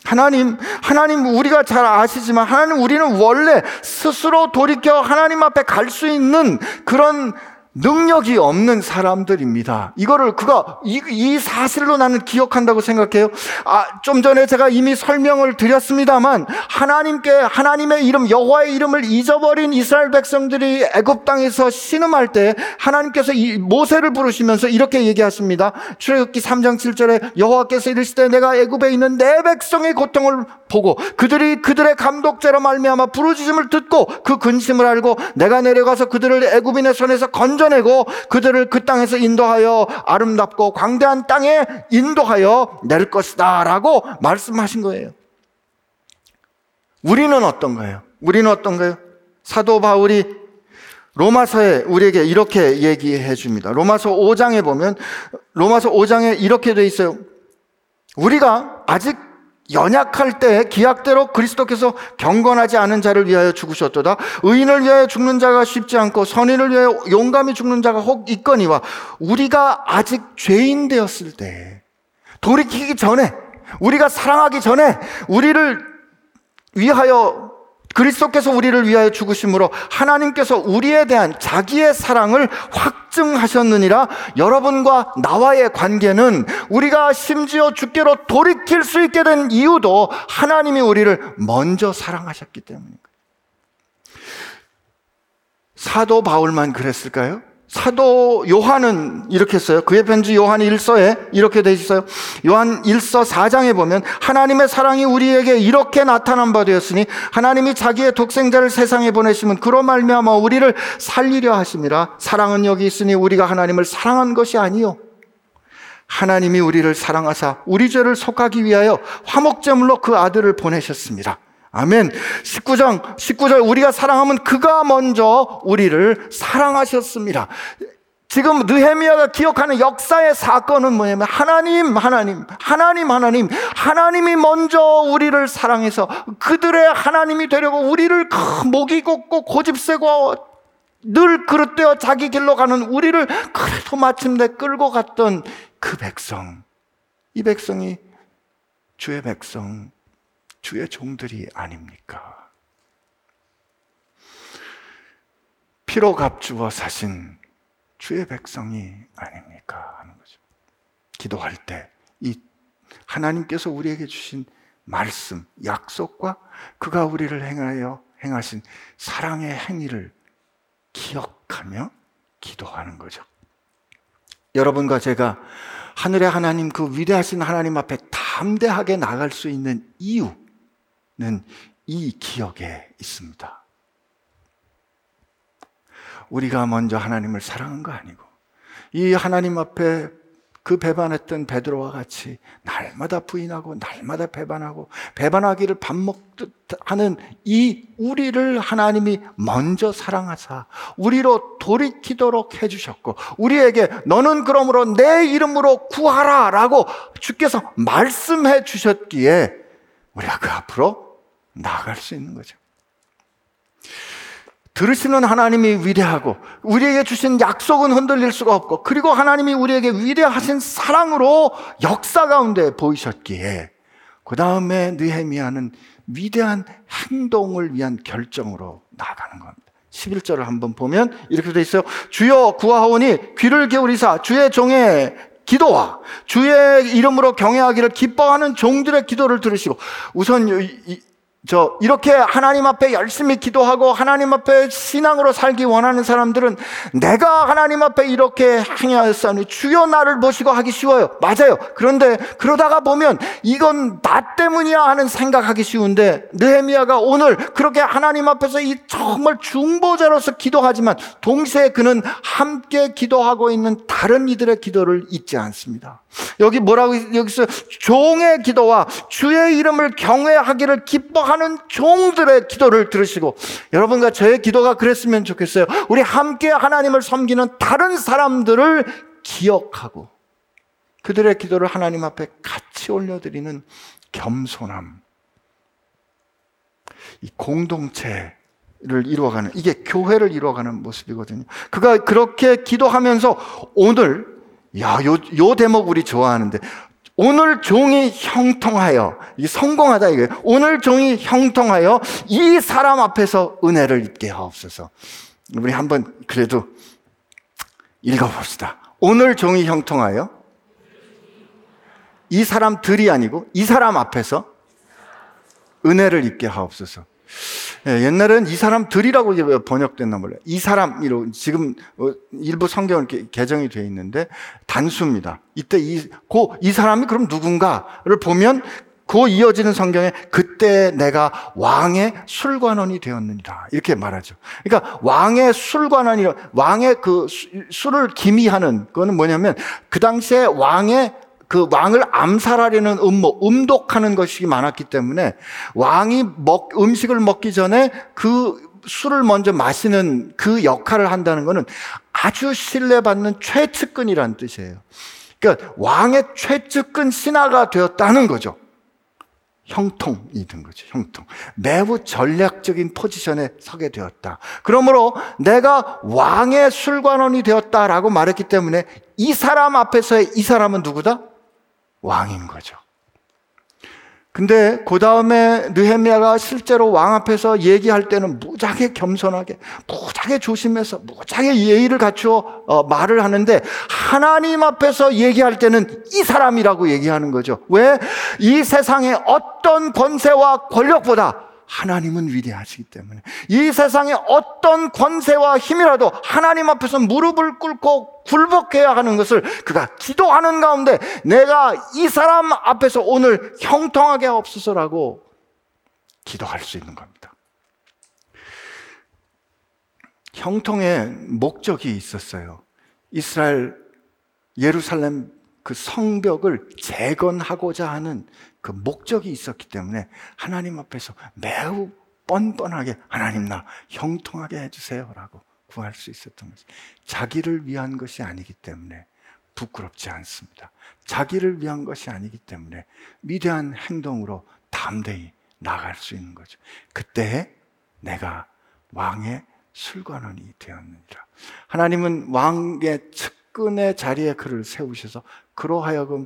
하나님, 하나님 우리가 잘 아시지만 하나님 우리는 원래 스스로 돌이켜 하나님 앞에 갈 수 있는 그런 능력이 없는 사람들입니다. 이거를 그가 이, 이, 사실로 나는 기억한다고 생각해요. 아, 좀 전에 제가 이미 설명을 드렸습니다만 하나님께 하나님의 이름 여호와의 이름을 잊어버린 이스라엘 백성들이 애굽 땅에서 신음할 때 하나님께서 모세를 부르시면서 이렇게 얘기하십니다. 출애굽기 3장 7절에 여호와께서 이르시되 내가 애굽에 있는 내 백성의 고통을 보고 그들이 그들의 감독자로 말미암아 부르짖음을 듣고 그 근심을 알고 내가 내려가서 그들을 애굽인의 손에서 건져 내고 그들을 그 땅에서 인도하여 아름답고 광대한 땅에 인도하여 낼 것이다 라고 말씀하신 거예요. 우리는 어떤가요? 우리는 어떤가요? 사도 바울이 로마서에 우리에게 이렇게 얘기해 줍니다. 로마서 5장에 보면 로마서 5장에 이렇게 돼 있어요. 우리가 아직 연약할 때 기약대로 그리스도께서 경건하지 않은 자를 위하여 죽으셨도다. 의인을 위하여 죽는 자가 쉽지 않고 선인을 위하여 용감히 죽는 자가 혹 있거니와 우리가 아직 죄인 되었을 때 돌이키기 전에 우리가 사랑하기 전에 우리를 위하여 그리스도께서 우리를 위하여 죽으심으로 하나님께서 우리에 대한 자기의 사랑을 확증하셨느니라 여러분과 나와의 관계는 우리가 심지어 주께로 돌이킬 수 있게 된 이유도 하나님이 우리를 먼저 사랑하셨기 때문입니다. 사도 바울만 그랬을까요? 사도 요한은 이렇게 했어요. 그의 편지 요한 1서에 이렇게 돼 있어요. 요한 1서 4장에 보면 하나님의 사랑이 우리에게 이렇게 나타난 바 되었으니 하나님이 자기의 독생자를 세상에 보내시면 그로 말미암아 우리를 살리려 하심이라 사랑은 여기 있으니 우리가 하나님을 사랑한 것이 아니요 하나님이 우리를 사랑하사 우리 죄를 속하기 위하여 화목제물로 그 아들을 보내셨습니다. 아멘. 19장, 19절, 우리가 사랑하면 그가 먼저 우리를 사랑하셨습니다. 지금 느헤미야가 기억하는 역사의 사건은 뭐냐면 하나님, 하나님, 하나님, 하나님, 하나님이 먼저 우리를 사랑해서 그들의 하나님이 되려고 우리를 목이 곱고 고집세고 늘 그릇되어 자기 길로 가는 우리를 그래도 마침내 끌고 갔던 그 백성, 이 백성이 주의 백성, 주의 종들이 아닙니까? 피로 값주어 사신 주의 백성이 아닙니까? 하는 거죠. 기도할 때 이 하나님께서 우리에게 주신 말씀, 약속과 그가 우리를 행하여 행하신 사랑의 행위를 기억하며 기도하는 거죠. 여러분과 제가 하늘의 하나님 그 위대하신 하나님 앞에 담대하게 나갈 수 있는 이유 는 이 기억에 있습니다. 우리가 먼저 하나님을 사랑한 거 아니고 이 하나님 앞에 그 배반했던 베드로와 같이 날마다 부인하고 날마다 배반하고 배반하기를 밥 먹듯 하는 이 우리를 하나님이 먼저 사랑하사 우리로 돌이키도록 해주셨고 우리에게 너는 그러므로 내 이름으로 구하라라고 주께서 말씀해 주셨기에 우리가 그 앞으로 나아갈 수 있는 거죠. 들으시는 하나님이 위대하고 우리에게 주신 약속은 흔들릴 수가 없고 그리고 하나님이 우리에게 위대하신 사랑으로 역사 가운데 보이셨기에 그 다음에 느헤미야는 위대한 행동을 위한 결정으로 나가는 겁니다. 11절을 한번 보면 이렇게 되어 있어요. 주여 구하오니 귀를 기울이사 주의 종의 기도와 주의 이름으로 경외하기를 기뻐하는 종들의 기도를 들으시고 우선 저 이렇게 하나님 앞에 열심히 기도하고 하나님 앞에 신앙으로 살기 원하는 사람들은 내가 하나님 앞에 이렇게 행하였사니 주여 나를 보시고 하기 쉬워요. 맞아요. 그런데 그러다가 보면 이건 나 때문이야 하는 생각하기 쉬운데 느헤미야가 오늘 그렇게 하나님 앞에서 이 정말 중보자로서 기도하지만 동시에 그는 함께 기도하고 있는 다른 이들의 기도를 잊지 않습니다. 여기 뭐라고 여기서 종의 기도와 주의 이름을 경외하기를 기뻐하는 종들의 기도를 들으시고 여러분과 저의 기도가 그랬으면 좋겠어요. 우리 함께 하나님을 섬기는 다른 사람들을 기억하고 그들의 기도를 하나님 앞에 같이 올려드리는 겸손함. 이 공동체 를 이루어가는 이게 교회를 이루어가는 모습이거든요. 그가 그렇게 기도하면서 오늘 야, 요, 요 대목 우리 좋아하는데. 오늘 종이 형통하여, 이 성공하다 이거예요. 오늘 종이 형통하여 이 사람 앞에서 은혜를 입게 하옵소서. 우리 한번 그래도 읽어봅시다. 오늘 종이 형통하여 이 사람들이 아니고 이 사람 앞에서 은혜를 입게 하옵소서. 예, 옛날엔 이 사람들이라고 번역됐나 몰라요. 이 사람이로 지금 어, 일부 성경은 개정이 되어 있는데 단수입니다. 이때 이, 고, 이 사람이 그럼 누군가를 보면 그 이어지는 성경에 그때 내가 왕의 술관원이 되었느니라 이렇게 말하죠. 그러니까 왕의 술관원이 왕의 그 술을 기미하는 그거는 뭐냐면 그 당시에 왕의 그 왕을 암살하려는 음모, 음독하는 것이 많았기 때문에 왕이 먹, 음식을 먹기 전에 그 술을 먼저 마시는 그 역할을 한다는 것은 아주 신뢰받는 최측근이라는 뜻이에요. 그러니까 왕의 최측근 신하가 되었다는 거죠. 형통이 된 거죠. 형통. 매우 전략적인 포지션에 서게 되었다. 그러므로 내가 왕의 술관원이 되었다라고 말했기 때문에 이 사람 앞에서의 이 사람은 누구다? 왕인 거죠. 근데 그 다음에 느헤미야가 실제로 왕 앞에서 얘기할 때는 무지하게 겸손하게, 무지하게 조심해서, 무지하게 예의를 갖추어 어, 말을 하는데 하나님 앞에서 얘기할 때는 이 사람이라고 얘기하는 거죠. 왜? 이 세상의 어떤 권세와 권력보다 하나님은 위대하시기 때문에 이 세상의 어떤 권세와 힘이라도 하나님 앞에서 무릎을 꿇고 굴복해야 하는 것을 그가 기도하는 가운데 내가 이 사람 앞에서 오늘 형통하게 없어서라고 기도할 수 있는 겁니다. 형통의 목적이 있었어요. 이스라엘 예루살렘 그 성벽을 재건하고자 하는 그 목적이 있었기 때문에 하나님 앞에서 매우 뻔뻔하게 하나님 나 형통하게 해주세요라고 구할 수 있었던 것이 자기를 위한 것이 아니기 때문에 부끄럽지 않습니다. 자기를 위한 것이 아니기 때문에 위대한 행동으로 담대히 나갈 수 있는 거죠. 그때 내가 왕의 술관원이 되었느니라. 하나님은 왕의 측 측근의 자리에 그를 세우셔서 그로 하여금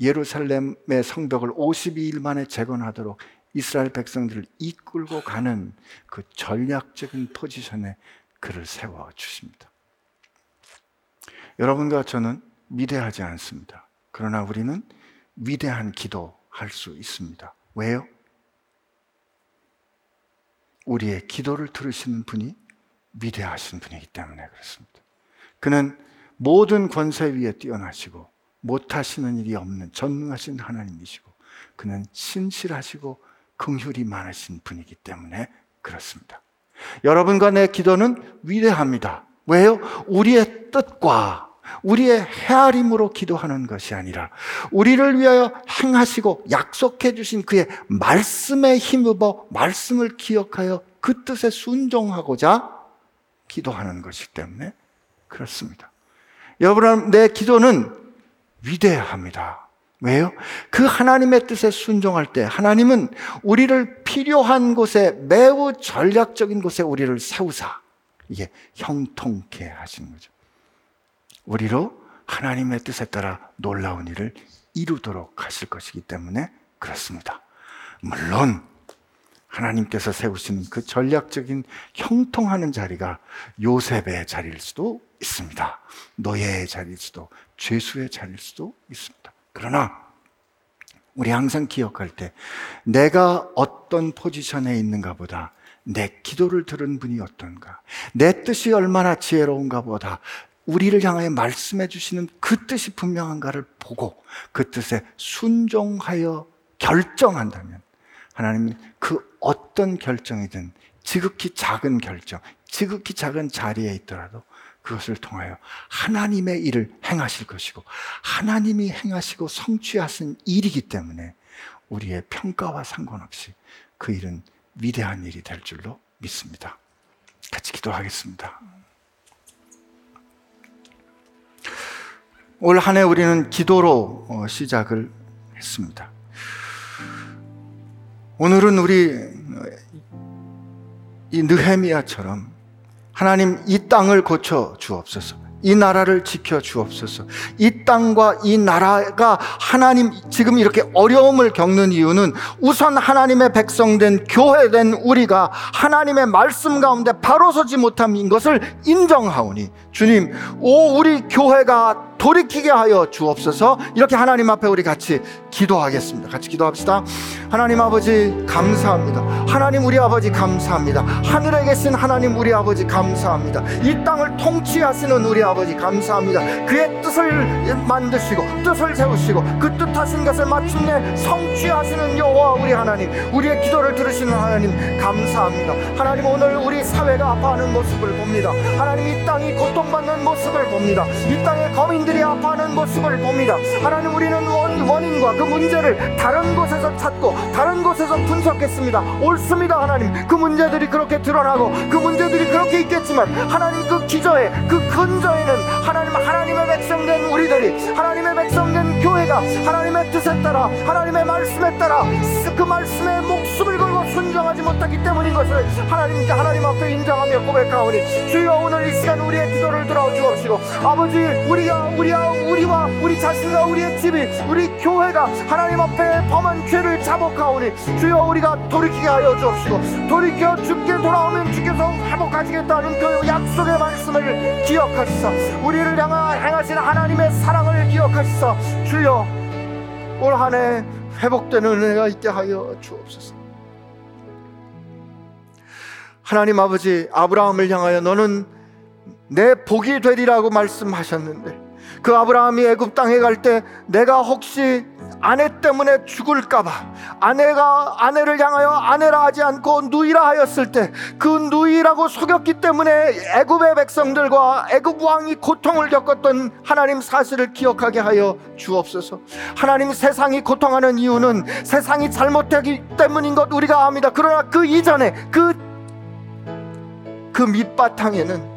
예루살렘의 성벽을 52일 만에 재건하도록 이스라엘 백성들을 이끌고 가는 그 전략적인 포지션에 그를 세워 주십니다. 여러분과 저는 위대하지 않습니다. 그러나 우리는 위대한 기도 할 수 있습니다. 왜요? 우리의 기도를 들으시는 분이 위대하신 분이기 때문에 그렇습니다. 그는 모든 권세 위에 뛰어나시고 못하시는 일이 없는 전능하신 하나님이시고 그는 신실하시고 긍휼이 많으신 분이기 때문에 그렇습니다. 여러분과 내 기도는 위대합니다. 왜요? 우리의 뜻과 우리의 헤아림으로 기도하는 것이 아니라 우리를 위하여 행하시고 약속해 주신 그의 말씀에 힘입어 말씀을 기억하여 그 뜻에 순종하고자 기도하는 것이기 때문에 그렇습니다. 여러분, 내 기도는 위대합니다. 왜요? 그 하나님의 뜻에 순종할 때 하나님은 우리를 필요한 곳에 매우 전략적인 곳에 우리를 세우사 이게 형통케 하시는 거죠. 우리로 하나님의 뜻에 따라 놀라운 일을 이루도록 하실 것이기 때문에 그렇습니다. 물론 하나님께서 세우시는 그 전략적인 형통하는 자리가 요셉의 자리일 수도 있습니다. 노예의 자리일 수도, 죄수의 자리일 수도 있습니다. 그러나 우리 항상 기억할 때 내가 어떤 포지션에 있는가 보다 내 기도를 들은 분이 어떤가, 내 뜻이 얼마나 지혜로운가 보다 우리를 향하여 말씀해 주시는 그 뜻이 분명한가를 보고 그 뜻에 순종하여 결정한다면 하나님은 그 어떤 결정이든 지극히 작은 결정, 지극히 작은 자리에 있더라도 그것을 통하여 하나님의 일을 행하실 것이고 하나님이 행하시고 성취하신 일이기 때문에 우리의 평가와 상관없이 그 일은 위대한 일이 될 줄로 믿습니다. 같이 기도하겠습니다. 올 한 해 우리는 기도로 어, 시작을 했습니다. 오늘은 우리 이 느헤미야처럼 하나님 이 땅을 고쳐 주옵소서. 이 나라를 지켜 주옵소서. 이 땅과 이 나라가 하나님 지금 이렇게 어려움을 겪는 이유는 우선 하나님의 백성된 교회된 우리가 하나님의 말씀 가운데 바로 서지 못함인 것을 인정하오니 주님, 오 우리 교회가 돌이키게 하여 주옵소서. 이렇게 하나님 앞에 우리 같이 기도하겠습니다. 같이 기도합시다. 하나님 아버지 감사합니다. 하나님 우리 아버지 감사합니다. 하늘에 계신 하나님 우리 아버지 감사합니다. 이 땅을 통치하시는 우리 아버지 감사합니다. 그의 뜻을 만드시고 뜻을 세우시고 그 뜻하신 것을 마침내 성취하시는 여호와 우리 하나님 우리의 기도를 들으시는 하나님 감사합니다. 하나님 오늘 우리 사회가 아파하는 모습을 봅니다. 하나님 이 땅이 고통받는 모습을 봅니다. 이 땅의 거민들 이 아파하는 모습을 봅니다. 하나님 우리는 원, 원인과 그 문제를 다른 곳에서 찾고 다른 곳에서 분석했습니다. 옳습니다 하나님 그 문제들이 그렇게 드러나고 그 문제들이 그렇게 있겠지만 하나님 그 기저에 그 근저에는 하나님 하나님의 백성된 우리들이 하나님의 백성된 교회가 하나님의 뜻에 따라 하나님의 말씀에 따라 그 말씀에 목숨을 걸고 순종하지 못하기 때문인 것을 하나님 하나님 앞에 인정하며 고백하오니 주여 오늘 이 시간 우리의 기도를 들어 주옵시고 아버지 우리가 우리와 우리와 우리 자신과 우리의 집이 우리 교회가 하나님 앞에 범한 죄를 자복하오니 주여 우리가 돌이키게 하여 주옵시고 돌이켜 주께 돌아오면 주께서 회복하시겠다는 그 약속의 말씀을 기억하시사 우리를 향하 행하신 하나님의 사랑을 기억하시사 주여 올 한 해 회복되는 은혜가 있게 하여 주옵소서. 하나님 아버지 아브라함을 향하여 너는 내 복이 되리라고 말씀하셨는데 그 아브라함이 애굽 땅에 갈 때 내가 혹시 아내 때문에 죽을까봐 아내가 아내를 향하여 아내라 하지 않고 누이라 하였을 때 그 누이라고 속였기 때문에 애굽의 백성들과 애굽 왕이 고통을 겪었던 하나님 사실을 기억하게 하여 주옵소서. 하나님 세상이 고통하는 이유는 세상이 잘못되기 때문인 것 우리가 압니다. 그러나 그 이전에 그그 밑바탕에는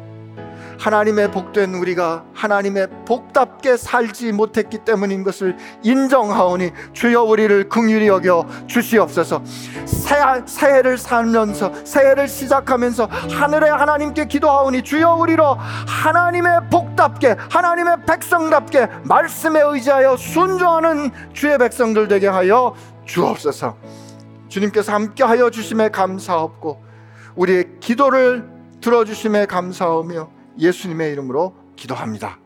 하나님의 복된 우리가 하나님의 복답게 살지 못했기 때문인 것을 인정하오니 주여 우리를 긍휼히 여겨 주시옵소서. 새, 새해 를 살면서 새해를 시작하면서 하늘의 하나님께 기도하오니 주여 우리로 하나님의 복답게 하나님의 백성답게 말씀에 의지하여 순종하는 주의 백성들 되게 하여 주옵소서. 주님께서 함께 하여 주심에 감사하옵고 우리의 기도를 들어주심에 감사하며 예수님의 이름으로 기도합니다.